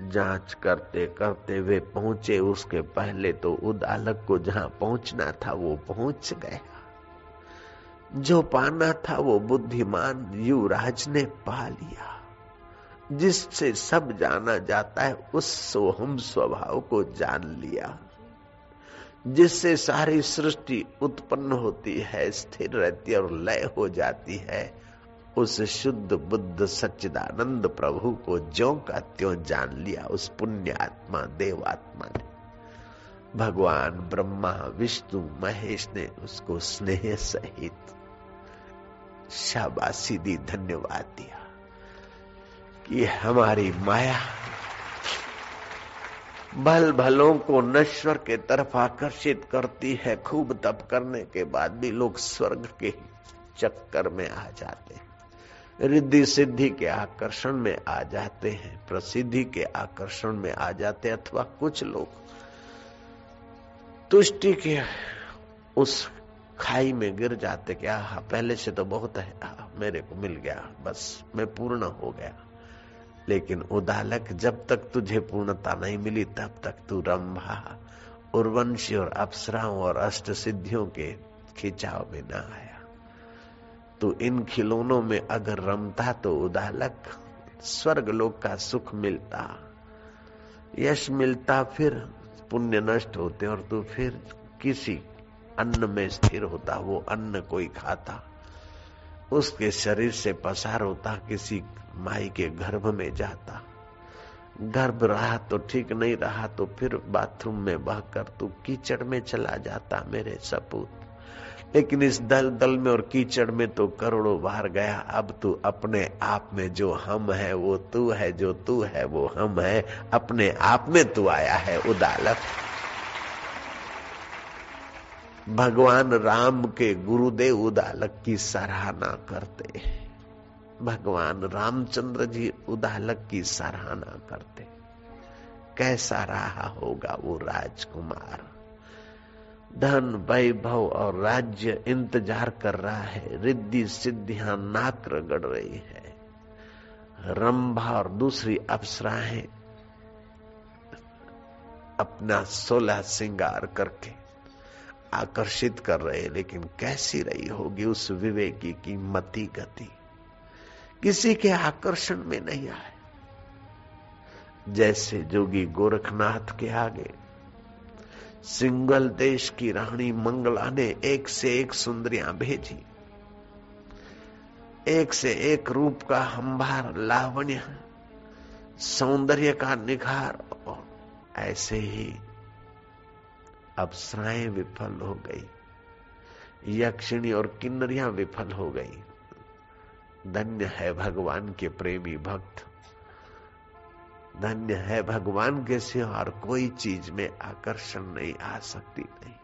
जाँच करते करते वे पहुँचे, उसके पहले तो उदालक को जहाँ पहुँचना था वो पहुँच गया। जो पाना था वो बुद्धिमान युवराज ने पा लिया। जिससे सब जाना जाता है उस सोहम स्वभाव को जान लिया। जिससे सारी सृष्टि उत्पन्न होती है, स्थिर रहती है और लय हो जाती है, उस शुद्ध बुद्ध सच्चिदानंद प्रभु को ज्यो का त्यों जान लिया उस पुण्य आत्मा देवात्मा ने। भगवान, ब्रह्मा, विष्णु, महेश ने उसको स्नेह सहित शाबाशी दी, धन्यवाद दिया कि हमारी माया भल भलों को नश्वर के तरफ़ आकर्षित करती है। खूब तप करने के बाद भी लोग स्वर्ग के चक्कर में आ जाते हैं। रिद्धि सिद्धि के आकर्षण में आ जाते हैं, प्रसिद्धि के आकर्षण में आ जाते हैं, अथवा कुछ लोग तुष्टि के उस खाई में गिर जाते क्या पहले से तो बहुत है मेरे को मिल गया, बस, मैं पूर्ण हो गया। लेकिन उदालक, जब तक तुझे पूर्णता नहीं मिली, तब तक तू रंभा। उर्वंशी और अप्सराओं और अष्ट सिद्धियों के खिंचाव में न आया। तो इन खिलौनों में अगर रमता तो उदालक, स्वर्ग लोक का सुख मिलता। यश मिलता, फिर पुण्य नष्ट होते और तू फिर किसी अन्न में स्थिर होता, वो अन्न कोई खाता। उसके शरीर से पसार होता, किसी माई के गर्भ में जाता। गर्भ रहा तो ठीक नहीं रहा तो फिर बाथरूम में बहकर तू कीचड़ में चला जाता मेरे सपूत। लेकिन इस दल दल में और कीचड़ में तो करोड़ों बार गया। अब तू अपने आप में जो हम है, वो तू है, जो तू है, वो हम है। अपने आप में तू आया है उदालक भगवान राम के गुरुदेव उदालक की सराहना करते भगवान रामचंद्र जी उदालक की सराहना करते। कैसा रहा होगा वो राजकुमार? धन, वैभव और राज्य इंतज़ार कर रहा है। रिद्धि, सिद्धियाँ नाक रगड़ रही है। रंभा और दूसरी अप्सराएँ अपना सोलह श्रृंगार करके आकर्षित कर रहे लेकिन कैसी रही होगी उस विवेकी की मती गति? किसी के आकर्षण में नहीं आए। जैसे जोगी गोरखनाथ के आगे, सिंगल देश की रानी मंगला ने एक से एक सुंदरियाँ भेजी। एक से एक रूप का हंभार लावण्य, सौंदर्य का निखार, और ऐसे ही अप्सराएँ विफल हो गई। यक्षिणी और किन्नरियाँ विफल हो गई। धन्य है भगवान के प्रेमी भक्त। धन्य है भगवान के सिवा और कोई चीज़ में आकर्षण नहीं, आ सकती नहीं।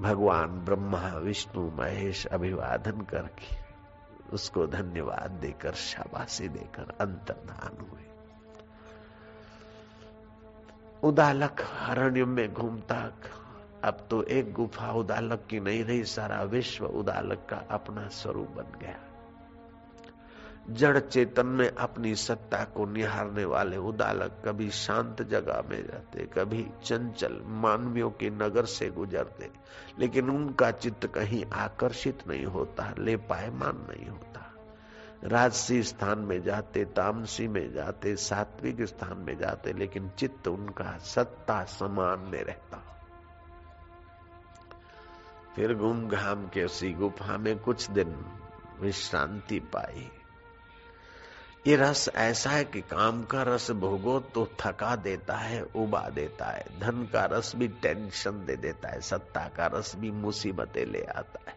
भगवान ब्रह्मा, विष्णु, महेश अभिवादन करके उसको धन्यवाद देकर, शाबाशी देकर अंतर्धान हुए। उदालक अरण्य में घूमता अब तो एक गुफा उदालक की नहीं रही, सारा विश्व उदालक का अपना स्वरूप बन गया। जड़ चेतन में अपनी सत्ता को निहारने वाले उदालक कभी शांत जगह में रहते, कभी चंचल मानवियों के नगर से गुजरते, लेकिन उनका चित्त कहीं आकर्षित नहीं होता ले पायमान नहीं होता। राजसी स्थान में जाते, तामसी में जाते, सात्विक स्थान में जाते, लेकिन चित्त उनका सत्ता समान में रहता। फिर घूम घाम के उसी गुफा में कुछ दिन विश्रांति पाई। ये रस ऐसा है कि काम का रस भोगो तो थका देता है, उबा देता है। धन का रस भी टेंशन दे देता है, सत्ता का रस भी मुसीबतें ले आता है।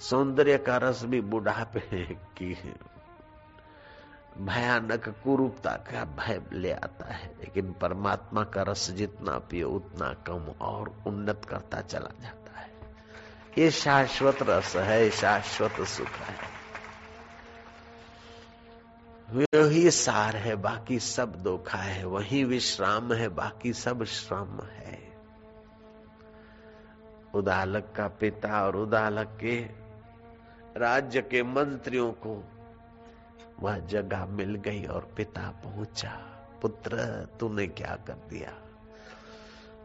सौंदर्य का रस भी बुढ़ापे की भयानक कुरूपता का भय ले आता है। लेकिन परमात्मा का रस जितना पियो, उतना कम और उन्नत करता चला जाता ये शाश्वत रस है शाश्वत सुख है। वही सार है, बाकी सब धोखा है। वही विश्राम है, बाकी सब श्रम है। उदालक का पिता और उदालक के राज्य के मंत्रियों को वह जगह मिल गई और पिता पहुँचा। पुत्र, तूने क्या कर दिया?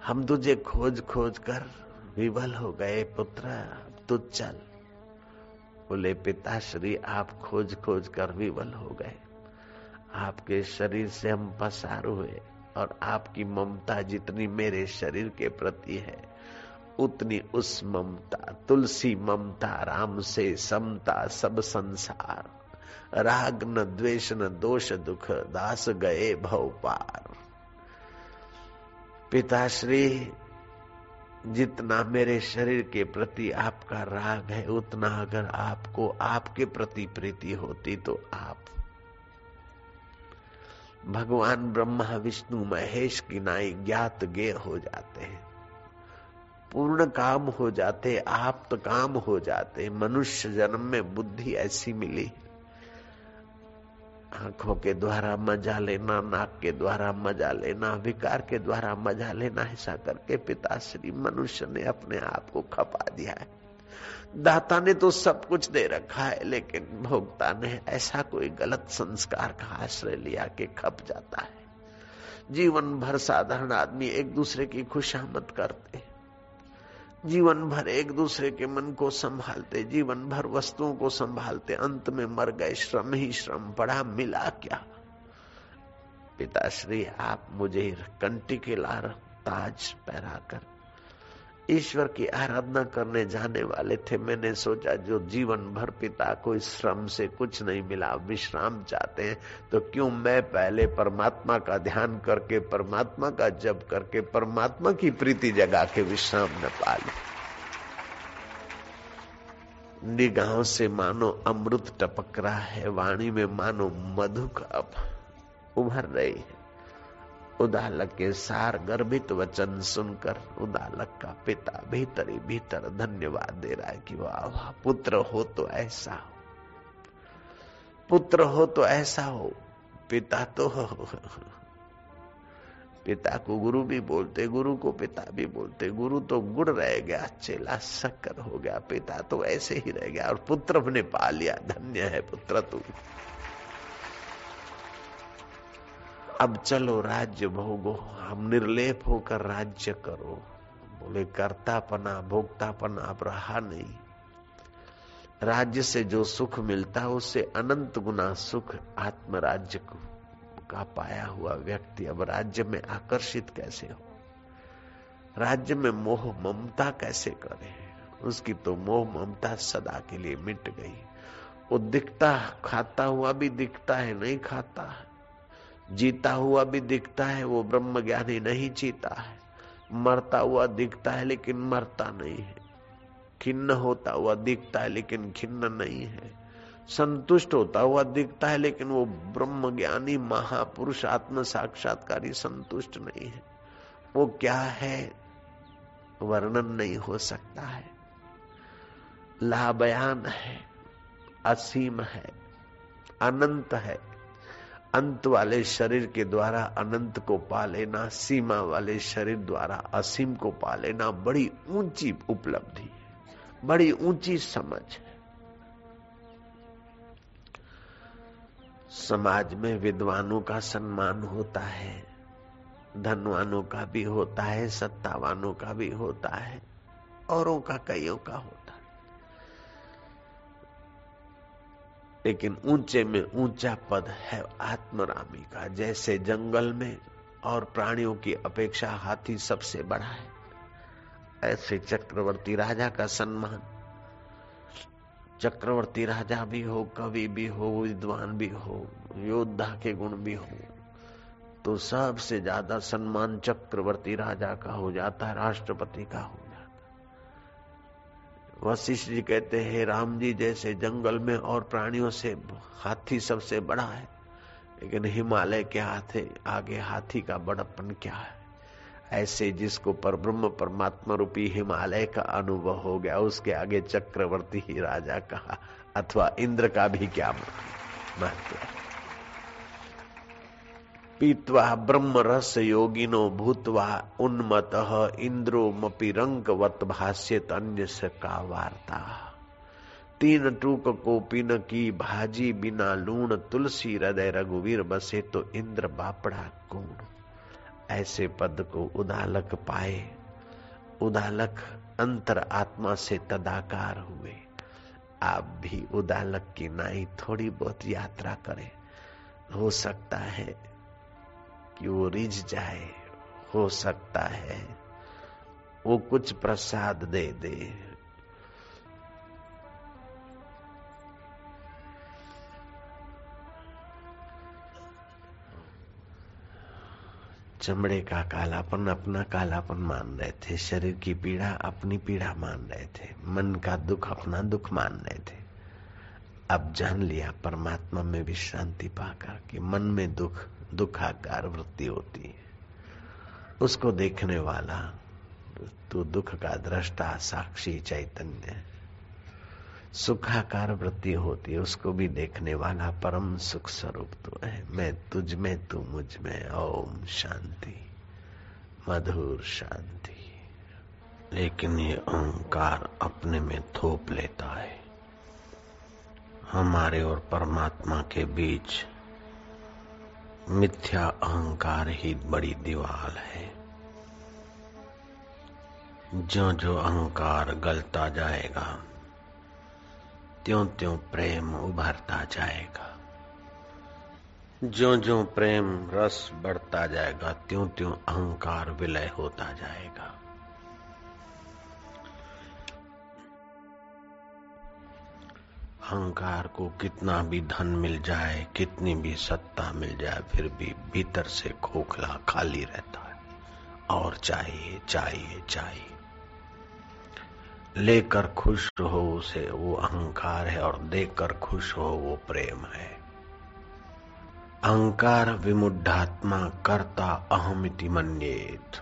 हम तुझे खोज खोज कर विवल हो गए पुत्र तू चल बोले, पिताश्री, आप खोज खोज कर विवल हो गए। आपके शरीर से हम पसार हुए और आपकी ममता जितनी मेरे शरीर के प्रति है, उतनी उस ममता, तुलसी ममता, राम से समता, सब संसार। राग न द्वेष न दोष दुख, दास गए भव पार। पिताश्री जितना मेरे शरीर के प्रति आपका राग है, उतना अगर आपको आपके प्रति प्रीति होती तो आप। भगवान ब्रह्मा, विष्णु, महेश की नाई ज्ञात गे हो जाते हैं। पूर्ण काम हो जाते आप काम हो जाते, मनुष्य जन्म में बुद्धि ऐसी मिली। आँखों के द्वारा मज़ा लेना, नाक के द्वारा मज़ा लेना, विकार के द्वारा मज़ा लेना, ऐसा करके पिताश्री मनुष्य ने अपने आप को खपा दिया है। दाता ने तो सब कुछ दे रखा है, लेकिन भोक्ता ने ऐसा कोई गलत संस्कार का आश्रय लिया के खप जाता है। जीवन भर साधारण आदमी एक दूसरे की खुशामद करते जीवन भर एक दूसरे के मन को संभालते, जीवन भर वस्तुओं को संभालते, अंत में मर गए, श्रम ही श्रम पड़ा, मिला क्या? पिताश्री, आप मुझे कंटी के लार ताज पहराकर ईश्वर की आराधना करने जाने वाले थे। मैंने सोचा, जो जीवन भर पिता को इस श्रम से कुछ नहीं मिला, विश्राम चाहते हैं तो क्यों मैं पहले परमात्मा का ध्यान करके, परमात्मा का जप करके, परमात्मा की प्रीति जगा के विश्राम न पालू निगाहों से मानो अमृत टपक रहा है, वाणी में मानो मधु का उभर रही है। उदालक के सार गर्भित वचन सुनकर उदालक का पिता भीतर ही भीतर धन्यवाद दे रहा है कि वाह वाह, पुत्र हो तो ऐसा हो। पुत्र हो तो ऐसा हो। पिता तो हो। पिता को गुरु भी बोलते, गुरु को पिता भी बोलते। गुरु तो गुड़ रह गया, चेला शक्कर हो गया। पिता तो ऐसे ही रह गया और पुत्र ने पा लिया। धन्य है पुत्र तू। अब चलो राज्य भोगो, हम निर्लेप होकर राज्य करो। बोले, कर्तापना, भोक्तापना अब रहा नहीं। राज्य से जो सुख मिलता है, उससे अनंत गुना सुख आत्मराज्य को का पाया हुआ व्यक्ति अब राज्य में आकर्षित कैसे हो? राज्य में मोह ममता कैसे करे? उसकी तो मोह ममता सदा के लिए मिट गई। वो दिखता, खाता हुआ भी दिखता है, नहीं खाता। है जीता हुआ भी दिखता है, वो ब्रह्म ज्ञानी नहीं जीता है। मरता हुआ दिखता है, लेकिन मरता नहीं है। खिन्न होता हुआ दिखता है, लेकिन खिन्न नहीं है। संतुष्ट होता हुआ दिखता है, लेकिन वो ब्रह्म ज्ञानी महापुरुष, आत्म साक्षात्कारी संतुष्ट नहीं है। वो क्या है? वर्णन नहीं हो सकता है। लाबयान है, असीम है, अनंत है। अंत वाले शरीर के द्वारा अनंत को पा लेना, सीमा वाले शरीर द्वारा असीम को पा लेना बड़ी ऊँची उपलब्धि बड़ी ऊँची समझ है। समाज में विद्वानों का सम्मान होता है, धनवानों का भी होता है, सत्तावानों का भी होता है, औरों का कईयों का होता लेकिन ऊँचे में ऊँचा पद है आत्मरामी का, जैसे जंगल में और प्राणियों की अपेक्षा हाथी सबसे बड़ा है। ऐसे चक्रवर्ती राजा का सम्मान, चक्रवर्ती राजा भी हो, कवि भी हो, विद्वान भी हो, योद्धा के गुण भी हो तो सबसे ज़्यादा सम्मान चक्रवर्ती राजा का हो जाता है राष्ट्रपति का हो। वशिष्ठ जी कहते हैं राम जी, जैसे जंगल में और प्राणियों से हाथी सबसे बड़ा है, लेकिन हिमालय के हाथे, आगे हाथी का बड़प्पन क्या है? ऐसे जिसको पर ब्रह्म परमात्मा रूपी हिमालय का अनुभव हो गया, उसके आगे चक्रवर्ती ही राजा कहा, अथवा इंद्र का भी क्या महत्व पीतवा ब्रह्म रस योगिनो भूतवा उन्मत इंद्रो मपि रंगवत भाष्य अन्य से का वार्ता। तीन टूक को पिन की भाजी बिना लूण तुलसी हृदय रघुवीर बसे तो इंद्र बापड़ा कूण ऐसे पद को उदालक पाए। उदालक अंतर आत्मा से तदाकार हुए। आप भी उदालक की नाई थोड़ी बहुत यात्रा करें। हो सकता है कि वो रिझ जाए? हो सकता है वो कुछ प्रसाद दे दे। चमड़े का कालापन अपना कालापन मान रहे थे। शरीर की पीड़ा अपनी पीड़ा मान रहे थे। मन का दुख अपना दुख मान रहे थे। अब जान लिया परमात्मा में विश्रांति पाकर कि मन में दुख दुखाकार वृत्ति होती है। उसको देखने वाला तो दुख का दृष्टा साक्षी चैतन्य सुखाकार वृत्ति होती है, उसको भी देखने वाला परम सुख स्वरूप तो है। मैं तुझ में, तू मुझमें, ओम शांति, मधुर शांति। लेकिन ये अहंकार अपने में थोप लेता है। हमारे और परमात्मा के बीच मिथ्या अहंकार ही बड़ी दीवार है। जो जो अहंकार गलता जाएगा त्यों त्यों प्रेम उभरता जाएगा। जो जो प्रेम रस बढ़ता जाएगा त्यों त्यों अहंकार विलय होता जाएगा। अहंकार को कितना भी धन मिल जाए, कितनी भी सत्ता मिल जाए, फिर भी भीतर से खोखला खाली रहता है। और चाहिए चाहिए चाहिए। लेकर खुश हो उसे वो अहंकार है और देकर खुश हो वो प्रेम है। अहंकार विमुढ़ात्मा करता अहमिति मन्येत।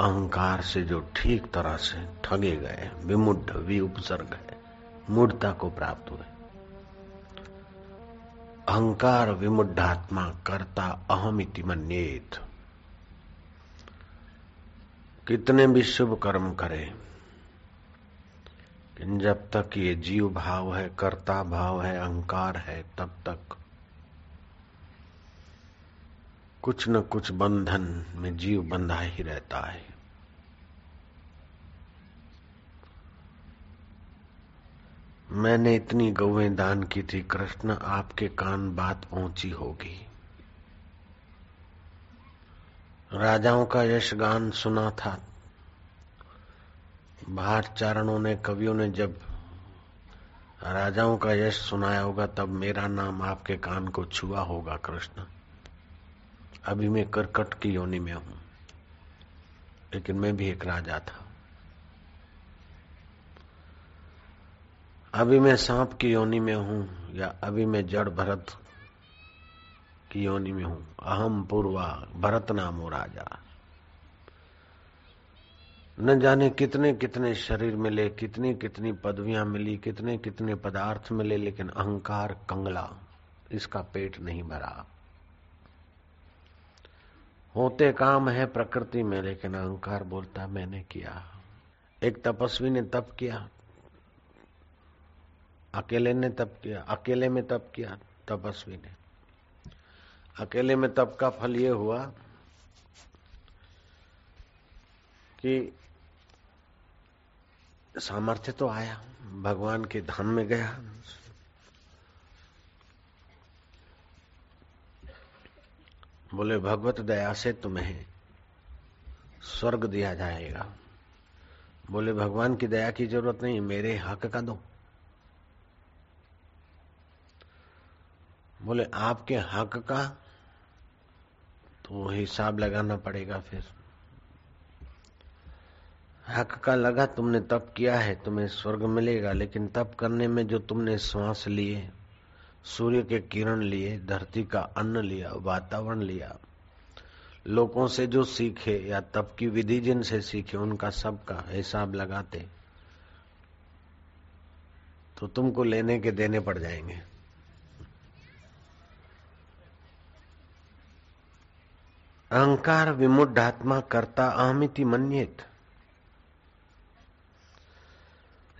अहंकार से जो ठीक तरह से ठगे गए विमुढ़ भी उपसर्ग है। मूर्ता को प्राप्त हुए। अहंकार विमुढ़ात्मा करता अहमिति मन्येत। कितने भी शुभ कर्म करे जब तक ये जीव भाव है, कर्ता भाव है, अहंकार है, तब तक कुछ न कुछ बंधन में जीव बंधा ही रहता है। मैंने इतनी गौएँ दान की थी, कृष्ण, आपके कान बात पहुँची होगी। राजाओं का यश गान सुना था। बाहर चारणों ने, कवियों ने जब राजाओं का यश सुनाया होगा, तब मेरा नाम आपके कान को छुआ होगा, कृष्ण। अभी मैं करकट की योनि में हूँ, लेकिन मैं भी एक राजा था। अभी मैं सांप की योनि में हूँ या अभी मैं जड़ भरत की योनि में हूँ? अहम पूर्वा, भरत नामो राजा। न जाने कितने कितने शरीर मिले, कितनी कितनी पदवियाँ मिली, कितने कितने पदार्थ मिले, लेकिन अहंकार कंगला, इसका पेट नहीं भरा। होते काम है प्रकृति में, लेकिन अहंकार बोलता मैंने किया। एक तपस्वी ने तप किया। अकेले ने तप किया, अकेले में तप किया, तपस्वी ने। अकेले में तप का फल ये हुआ कि सामर्थ्य तो आया, भगवान के धाम में गया। बोले, भगवत दया से तुम्हें स्वर्ग दिया जाएगा। बोले, भगवान की दया की ज़रूरत नहीं, मेरे हक का दो। बोले, आपके हक का तो हिसाब लगाना पड़ेगा फिर। हक का लगा तुमने तप किया है, तुम्हें स्वर्ग मिलेगा, लेकिन तप करने में जो तुमने श्वास लिए, सूर्य के किरण लिए, धरती का अन्न लिया, वातावरण लिया, लोगों से जो सीखे या तप की विधि जिनसे सीखे, उनका सबका हिसाब लगाते तो तुमको लेने के देने पड़ जाएँगे। अहंकार विमुढ़ात्मा करता अहमिति मन्येत।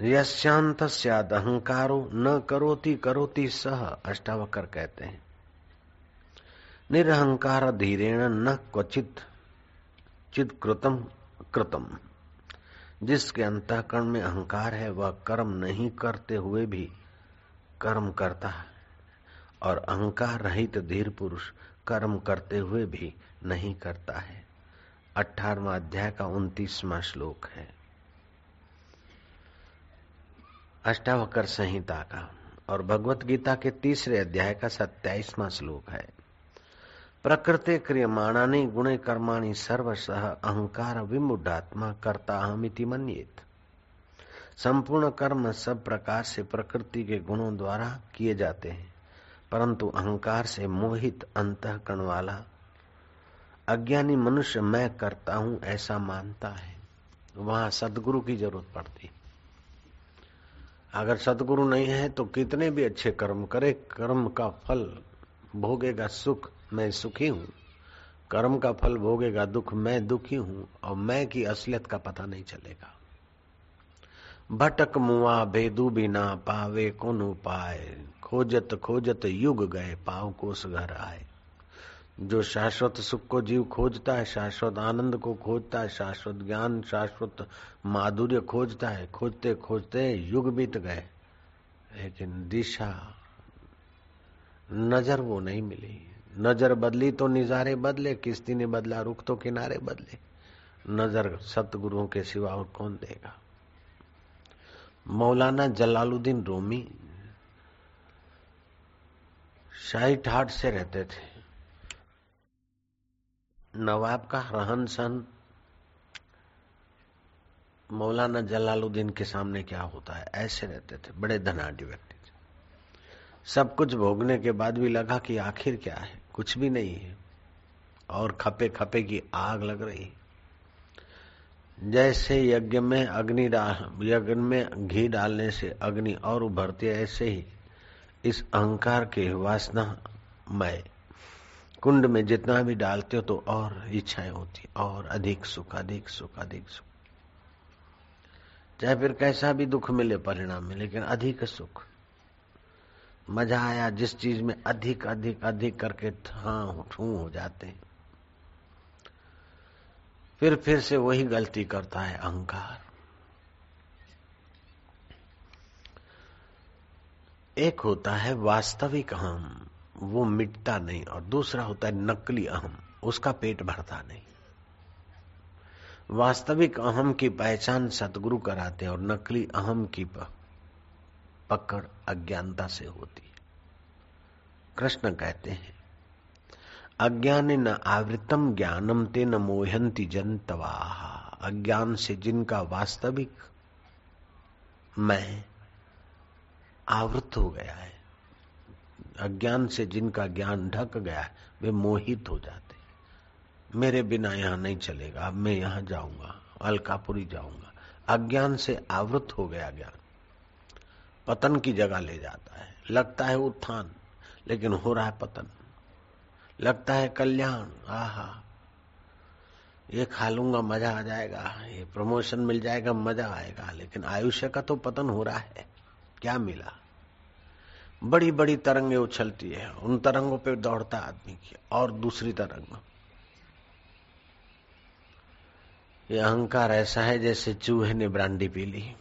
यशांत सद अहंकारो न करोति करोति सह अष्टावकर कहते हैं। निरहंकार धीरेण न क्वचित चिद कृतम कृतम। जिसके अंतकरण में अहंकार है, वह कर्म नहीं करते हुए भी कर्म करता है। और अहंकार रहित धीर पुरुष कर्म करते हुए भी नहीं करता है। अठारवा अध्याय का उन्तीसवा श्लोक है। अष्टावकर संहिता का और भगवत गीता के तीसरे अध्याय का सत्याईसवा श्लोक है। प्रकृति क्रियमाणानी गुणे कर्माणी सर्वसह अहंकार विमुढ़ात्मा करता अहमिति मनियत। संपूर्ण कर्म सब प्रकार से प्रकृति के गुणों द्वारा किए जाते हैं, परंतु अहंकार से मोहित अंतकरण वाला अज्ञानी मनुष्य मैं करता हूँ ऐसा मानता है। वहाँ सदगुरु की ज़रूरत पड़ती। अगर सदगुरु नहीं है तो कितने भी अच्छे कर्म करे, कर्म का फल भोगेगा सुख, मैं सुखी हूँ। कर्म का फल भोगेगा दुख, मैं दुखी हूँ, और मैं की असलियत का पता नहीं चलेगा। भटक मुआ भेदू बिना पावे, कौन उपाय खोजत खोजत युग गए, पाव कोस घर आए। जो शाश्वत सुख को जीव खोजता है, शाश्वत आनंद को खोजता है, शाश्वत ज्ञान, शाश्वत माधुर्य खोजता है, खोजते खोजते युग बीत गए। लेकिन दिशा, नज़र वो नहीं मिली। नज़र बदली तो निजारे बदले, किस्ती ने बदला, रुख तो किनारे बदले। नज़र सतगुरुओं के सिवा और कौन देगा? मौलाना जलालुद्दीन रोमी शाही ठाट से रहते थे। नवाब का रहन सहन, मौलाना जलालुद्दीन के सामने क्या होता है? ऐसे रहते थे, बड़े धनाढ़ व्यक्ति थे। सब कुछ भोगने के बाद भी लगा कि आखिर क्या है? कुछ भी नहीं है। और खपे खपे की आग लग रही जैसे यज्ञ में अग्नि यज्ञ में घी डालने से अग्नि और उभरती है, ऐसे ही इस अहंकार के वासना मय कुंड में जितना भी डालते हो तो और इच्छाएँ होती और अधिक सुख अधिक सुख अधिक सुख। चाहे फिर कैसा भी दुख मिले परिणाम में, लेकिन अधिक सुख। मज़ा आया जिस चीज़ में अधिक अधिक अधिक करके हाँ ठू हो जाते हैं। फिर फिर से वही गलती करता है अहंकार। एक होता है वास्तविक अहम वो मिटता नहीं और दूसरा होता है नकली अहम। उसका पेट भरता नहीं। वास्तविक अहम की पहचान सतगुरु कराते और नकली अहम की पकड़ अज्ञानता से होती कृष्ण कहते हैं, अज्ञान न आवृतम ज्ञानम ते न मोहंती जनतवा। अज्ञान से जिनका वास्तविक मैं आवृत हो गया है अज्ञान से जिनका ज्ञान ढक गया है, वे मोहित हो जाते मेरे बिना यहाँ नहीं चलेगा, अब मैं यहाँ जाऊँगा, अलकापुरी जाऊँगा। अज्ञान से आवृत हो गया ज्ञान। पतन की जगह ले जाता है। लगता है उत्थान, लेकिन हो रहा है पतन। लगता है कल्याण, आहा। ये खा लूँगा, मज़ा आ जाएगा, ये प्रमोशन मिल जाएगा, मज़ा आएगा, लेकिन आयुष्य का तो पतन हो रहा है। क्या मिला? बड़ी बड़ी तरंगे उछलती है। उन तरंगों पे दौड़ता आदमी की, और दूसरी तरंग। ये अहंकार ऐसा है जैसे चूहे ने ब्रांडी पी ली।